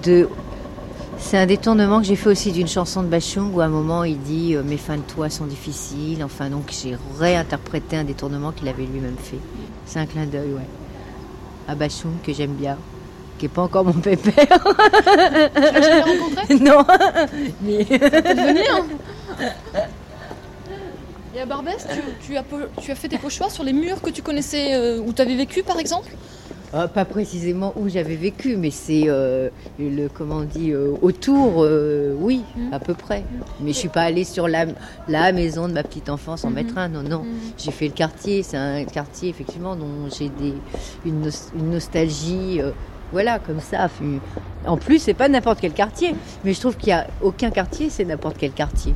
de. C'est un détournement que j'ai fait aussi d'une chanson de Bachung où à un moment il dit euh, Mes fins de toi sont difficiles. Enfin, donc j'ai réinterprété un détournement qu'il avait lui-même fait. C'est un clin d'œil, ouais. À Bachung que j'aime bien, qui n'est pas encore mon pépère. Tu l'as rencontré? Non. Mais-. Et à Barbès, tu, tu as, po- tu as fait tes pochoirs sur les murs que tu connaissais, euh, où tu avais vécu par exemple? Ah, pas précisément où j'avais vécu, mais c'est euh, le comment on dit euh, autour, euh, oui, à peu près. Mais je suis pas allée sur la, la maison de ma petite enfance en Mhm. mettre un, non, non. J'ai fait le quartier, c'est un quartier effectivement dont j'ai des une, une nostalgie, euh, voilà, comme ça. En plus, c'est pas n'importe quel quartier, mais je trouve qu'il y a aucun quartier, c'est n'importe quel quartier.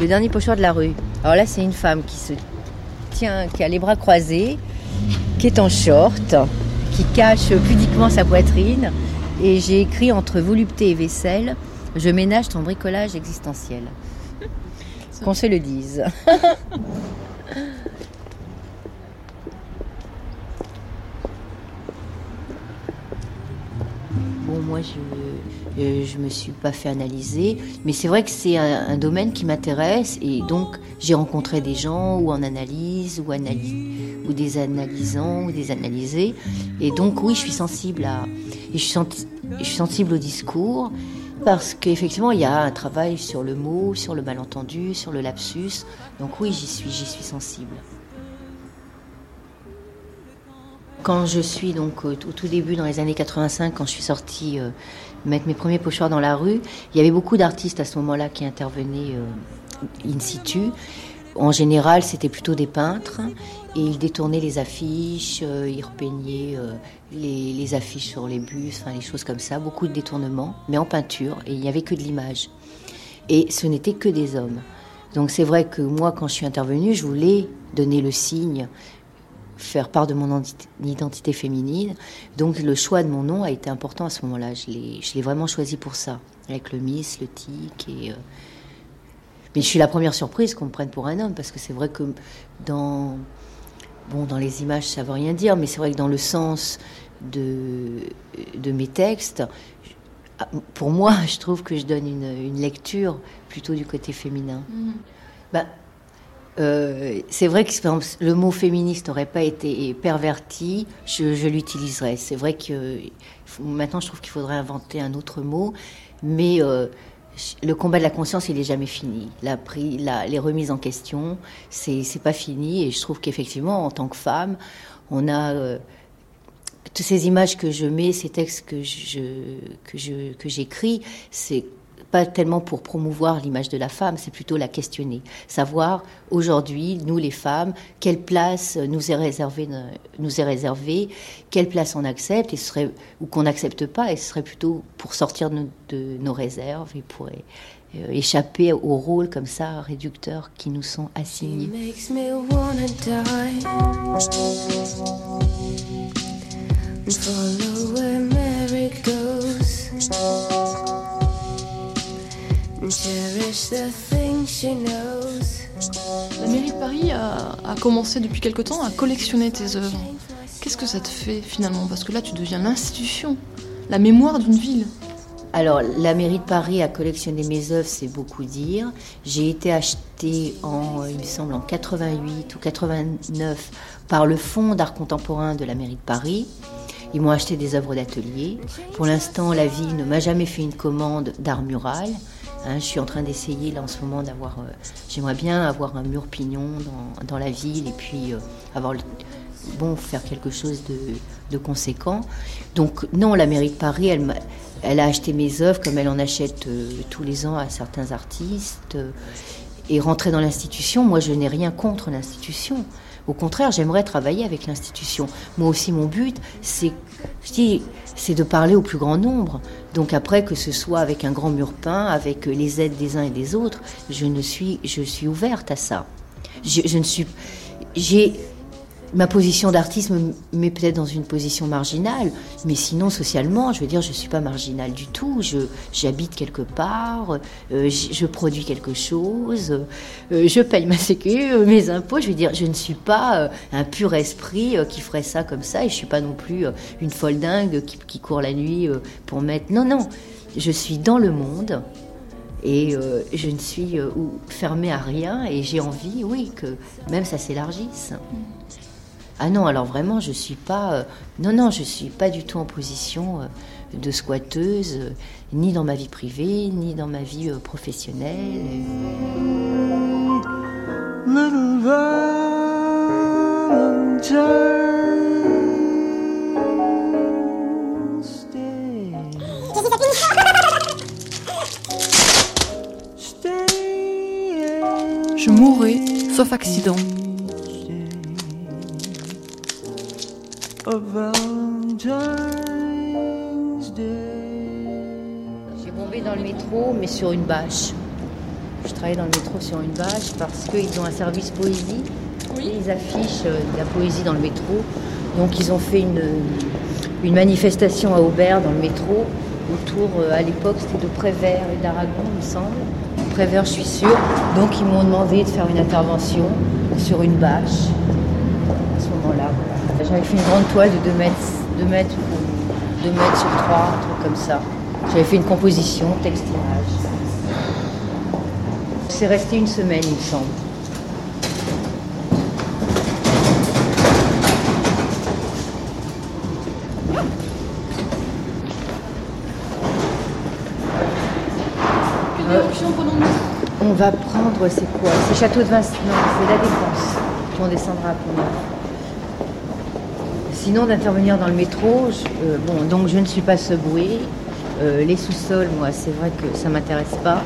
Le dernier pochoir de la rue. Alors là, c'est une femme qui se tient, qui a les bras croisés, qui est en short, qui cache pudiquement sa poitrine. Et j'ai écrit entre volupté et vaisselle, je ménage ton bricolage existentiel. Qu'on se le dise. Moi, je euh, je me suis pas fait analyser, mais c'est vrai que c'est un, domaine qui m'intéresse et donc j'ai rencontré des gens ou en analyse ou, ou des analysants ou des analysés et donc oui, je suis sensible à je suis, sensible au discours parce qu'effectivement il y a un travail sur le mot, sur le malentendu, sur le lapsus. Donc oui, j'y suis sensible. Quand je suis donc au, tout début dans les années 85, quand je suis sortie euh, mettre mes premiers pochoirs dans la rue, il y avait beaucoup d'artistes à ce moment-là qui intervenaient euh, in situ. En général, c'était plutôt des peintres et ils détournaient les affiches, euh, ils repeignaient les, les affiches sur les bus, enfin les choses comme ça, beaucoup de détournements, mais en peinture et il n'y avait que de l'image. Et ce n'était que des hommes. Donc c'est vrai que moi, quand je suis intervenue, je voulais donner le signe faire part de mon identi- identité féminine. Donc le choix de mon nom a été important à ce moment-là. Je l'ai, vraiment choisi pour ça, avec le Miss, le tic. Et, euh, Mais je suis la première surprise qu'on me prenne pour un homme, parce que c'est vrai que dans, bon, dans les images, ça veut rien dire, mais c'est vrai que dans le sens de, de mes textes, ah, pour moi, je trouve que je donne une, une lecture plutôt du côté féminin. Bah, euh, c'est vrai que exemple, le mot féministe n'aurait pas été perverti, je, l'utiliserais. C'est vrai que maintenant je trouve qu'il faudrait inventer un autre mot, mais euh, le combat de la conscience il est jamais fini. La, la- les remises en question, c'est pas fini, et je trouve qu'effectivement en tant que femme, on a euh, toutes ces images que je mets, ces textes que je que je que j'écris, c'est pas tellement pour promouvoir l'image de la femme, c'est plutôt la questionner, savoir aujourd'hui nous les femmes quelle place nous est réservée nous est réservée, quelle place on accepte et serait ou qu'on n'accepte pas et ce serait plutôt pour sortir de, nos- réserves et pour euh, échapper aux rôles comme ça réducteurs qui nous sont assignés. La mairie de Paris a, a commencé depuis quelque temps à collectionner tes œuvres. Qu'est-ce que ça te fait finalement? Parce que là, tu deviens l'institution, la mémoire d'une ville. Alors, la mairie de Paris a collectionné mes œuvres, c'est beaucoup dire. J'ai été achetée en, il me semble, en 88 ou 89 par le Fonds d'art contemporain de la mairie de Paris. Ils m'ont acheté des œuvres d'atelier. Pour l'instant, la ville ne m'a jamais fait une commande d'art mural. Hein, je suis en train d'essayer là en ce moment d'avoir. euh, J'aimerais bien avoir un mur pignon dans, dans la ville et puis euh, avoir le- bon, faire quelque chose de, de conséquent. Donc non, la mairie de Paris, elle, elle a acheté mes œuvres comme elle en achète euh, tous les ans à certains artistes. et rentrer dans l'institution, moi je n'ai rien contre l'institution. Au contraire, j'aimerais travailler avec l'institution. Moi aussi, mon but, c'est, je dis, c'est de parler au plus grand nombre. Donc après, que ce soit avec un grand mur peint, avec les aides des uns et des autres, je ne suis, je suis ouverte à ça. Je, je ne suis, j'ai ma position d'artiste me met peut-être dans une position marginale, mais sinon socialement, je veux dire, je suis pas marginale du tout. J'habite quelque part, euh, je produis quelque chose, euh, je paye ma sécu, euh, mes impôts. Je veux dire, je ne suis pas un pur esprit qui ferait ça comme ça, et je suis pas non plus une folle dingue qui, qui court la nuit pour mettre. Non, non, je suis dans le monde. Et je ne suis fermée à rien et j'ai envie, oui, que même ça s'élargisse. Ah non, alors vraiment, je suis pas. euh, non, non, je suis pas du tout en position euh, de squatteuse, euh, ni dans ma vie privée, ni dans ma vie professionnelle. Je mourrai, sauf accident. A Valentine's Day. J'ai bombé dans le métro, mais sur une bâche. Je travaille dans le métro sur une bâche parce qu'ils ont un service poésie. Et ils affichent euh, de la poésie dans le métro. Donc ils ont fait une, une manifestation à Aubert dans le métro autour, euh, à l'époque, c'était de Prévert et d'Aragon, il me semble. Prévert, je suis sûre. Donc ils m'ont demandé de faire une intervention sur une bâche à ce moment-là. voilà. J'avais fait une grande toile de 2 mètres, 2 mètres, ou 2 mètres sur 3, un truc comme ça. J'avais fait une composition, texte-image. C'est resté une semaine, il me semble. On va prendre, c'est quoi? C'est Château de Vincennes. Non, c'est la Défense. On descendra à Pont-Neuf. Sinon, d'intervenir dans le métro, je- euh, bon, donc je ne suis pas subway. Euh, les sous-sols, moi, c'est vrai que ça m'intéresse pas.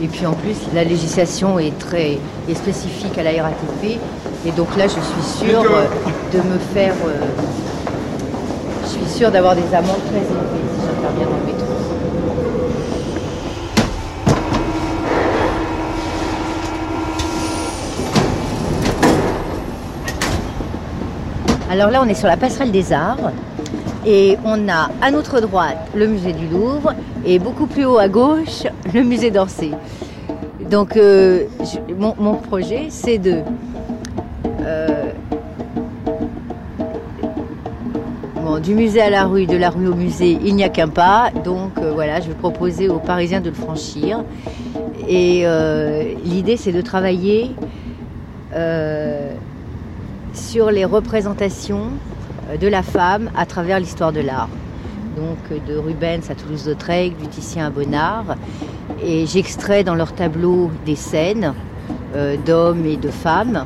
Et puis en plus, la législation est très est spécifique à la RATP. Et donc là, je suis sûre euh, de me faire. euh, je suis sûre d'avoir des amendes très élevées si j'interviens dans le métro. Alors là, on est sur la passerelle des Arts et on a à notre droite le musée du Louvre et beaucoup plus haut à gauche le musée d'Orsay. Donc euh, mon, projet, c'est de euh, bon, du musée à la rue, de la rue au musée, il n'y a qu'un pas. Donc euh, voilà, je vais proposer aux Parisiens de le franchir. Et l'idée, c'est de travailler. Sur les représentations euh, de la femme à travers l'histoire de l'art. Donc euh, de Rubens à Toulouse-Lautrec, du Titien à Bonnard. Et j'extrais dans leurs tableaux des scènes euh, d'hommes et de femmes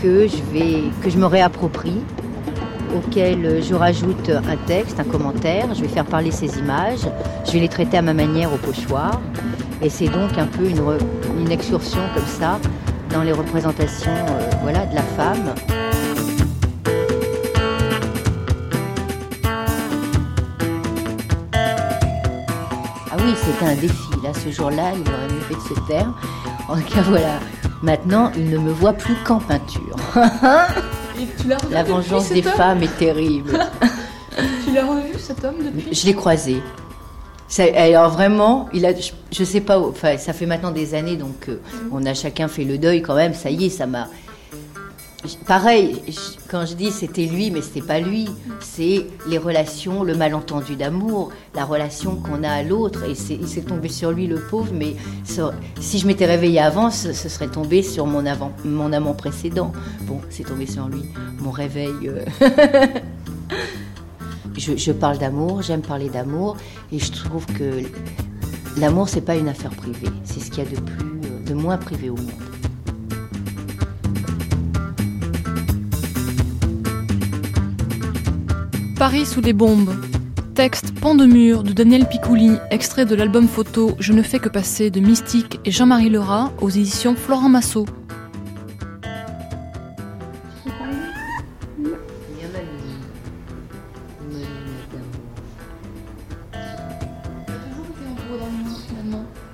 que je, vais, que me réapproprie, auxquelles je rajoute un texte, un commentaire. Je vais faire parler ces images. Je vais les traiter à ma manière au pochoir. Et c'est donc un peu une, excursion comme ça dans les représentations voilà, de la femme. C'était un défi. Là, ce jour-là, il aurait mieux fait de se taire. En tout cas, voilà. Maintenant, il ne me voit plus qu'en peinture. Et tu l'as revu La vengeance des femmes est terrible. Tu l'as revu cet homme depuis Je l'ai croisé. Ça- alors vraiment, il a, je, sais pas, enfin, ça fait maintenant des années, donc euh, on a chacun fait le deuil quand même. Ça y est, ça m'a. Pareil, quand je dis c'était lui, mais c'était pas lui. C'est les relations, le malentendu d'amour, la relation qu'on a à l'autre. Et il s'est tombé sur lui, le pauvre. Mais si je m'étais réveillée avant, ce, ce serait tombé sur mon, avant, mon amant précédent. Bon, c'est tombé sur lui. Mon réveil. euh, je, je parle d'amour, j'aime parler d'amour, et je trouve que l'amour, c'est pas une affaire privée. C'est ce qu'il y a de plus, euh, de moins privé au monde. Paris sous les bombes. Texte Pan de mur de Daniel Picouli, extrait de l'album photo Je ne fais que passer de Mystique et Jean-Marie Lerat aux éditions Florent Massot.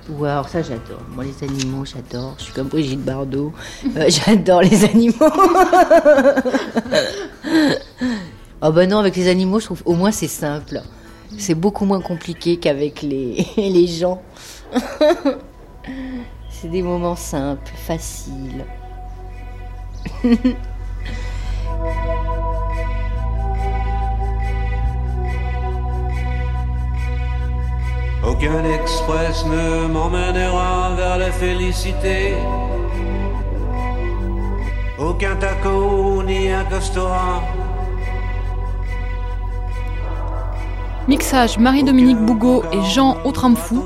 Ouais, alors ça j'adore. Moi les animaux, j'adore. Je suis comme Brigitte Bardot. Euh, j'adore les animaux. oh ben non, avec les animaux, je trouve au moins c'est simple. C'est beaucoup moins compliqué qu'avec les, les gens. c'est des moments simples, faciles. Aucun express ne m'emmènera vers la félicité. Aucun taco ni un restaurant. Mixage Marie-Dominique Bougot et Jean Autramfou.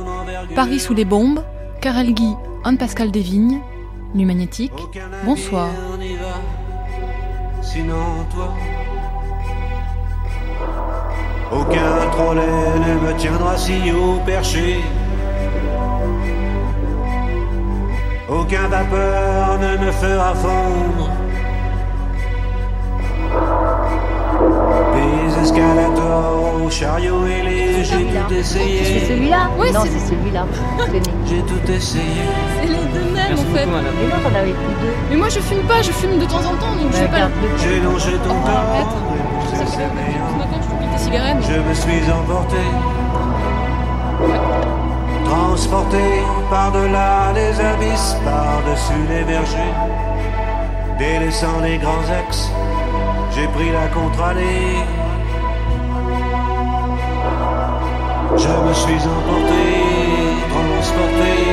Paris sous les bombes. Karel Guy, Anne-Pascal Desvignes. Nuit magnétique. Bonsoir. Sinon toi. Aucun trolley ne me tiendra si haut perché. Aucun vapeur ne me fera fondre. Des aux chariots ailés, j'ai tout essayé. C'est celui-là Non, c'est- celui-là. J'ai tout essayé. C'est les deux mêmes en fait. Mais non, j'en avais plus deux. Mais moi je fume pas, je fume de temps en temps donc je vais pas. J'ai longé ton Oh, corps. ce matin je fume des cigarettes. Je me suis emporté, transporté par-delà les abysses, par-dessus les vergers, délaissant les grands axes, j'ai pris la contre-allée. Je me suis emporté, transporté.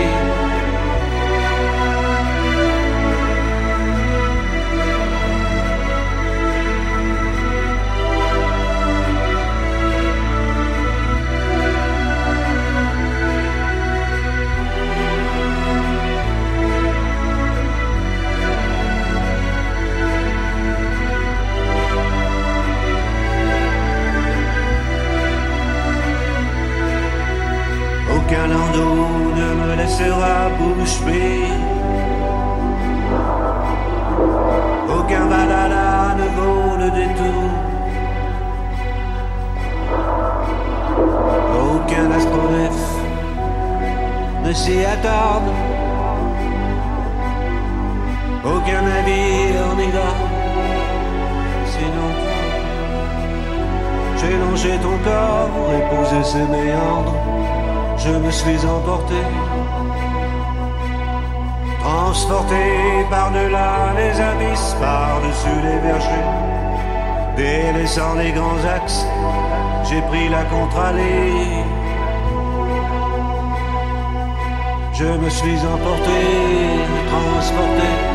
Landau ne me laissera bouche bée. Aucun valhalla ne vaut le détour. Aucun astronef ne s'y attarde. Aucun navire n'y va. Sinon j'ai longé ton corps et posé ses méandres je me suis emporté, transporté par-delà les abysses, par-dessus les vergers, délaissant les grands axes, j'ai pris la contre-allée. Je me suis emporté, transporté.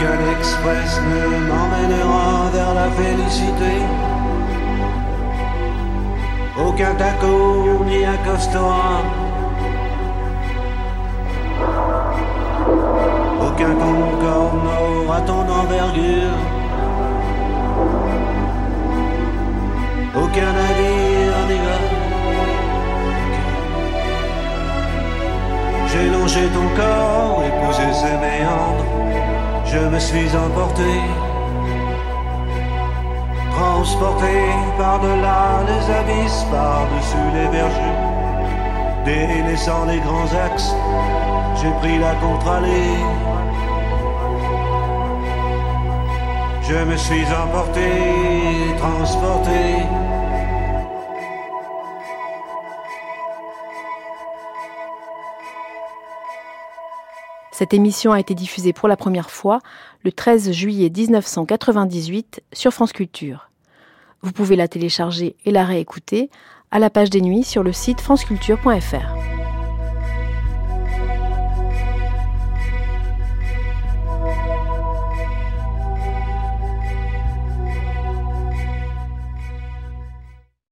Aucun express ne m'emmènera vers la félicité. Aucun taco un restaurant. Aucun Concorde n'aura ton envergure. Aucun navire n'y va. J'ai longé ton corps et posé ses méandres. Je me suis emporté, transporté par-delà les abysses, par-dessus les vergers, délaissant les grands axes, j'ai pris la contre-allée. Je me suis emporté, transporté. Cette émission a été diffusée pour la première fois le 13 juillet 1998 sur France Culture. Vous pouvez la télécharger et la réécouter à la page des nuits sur le site franceculture.fr.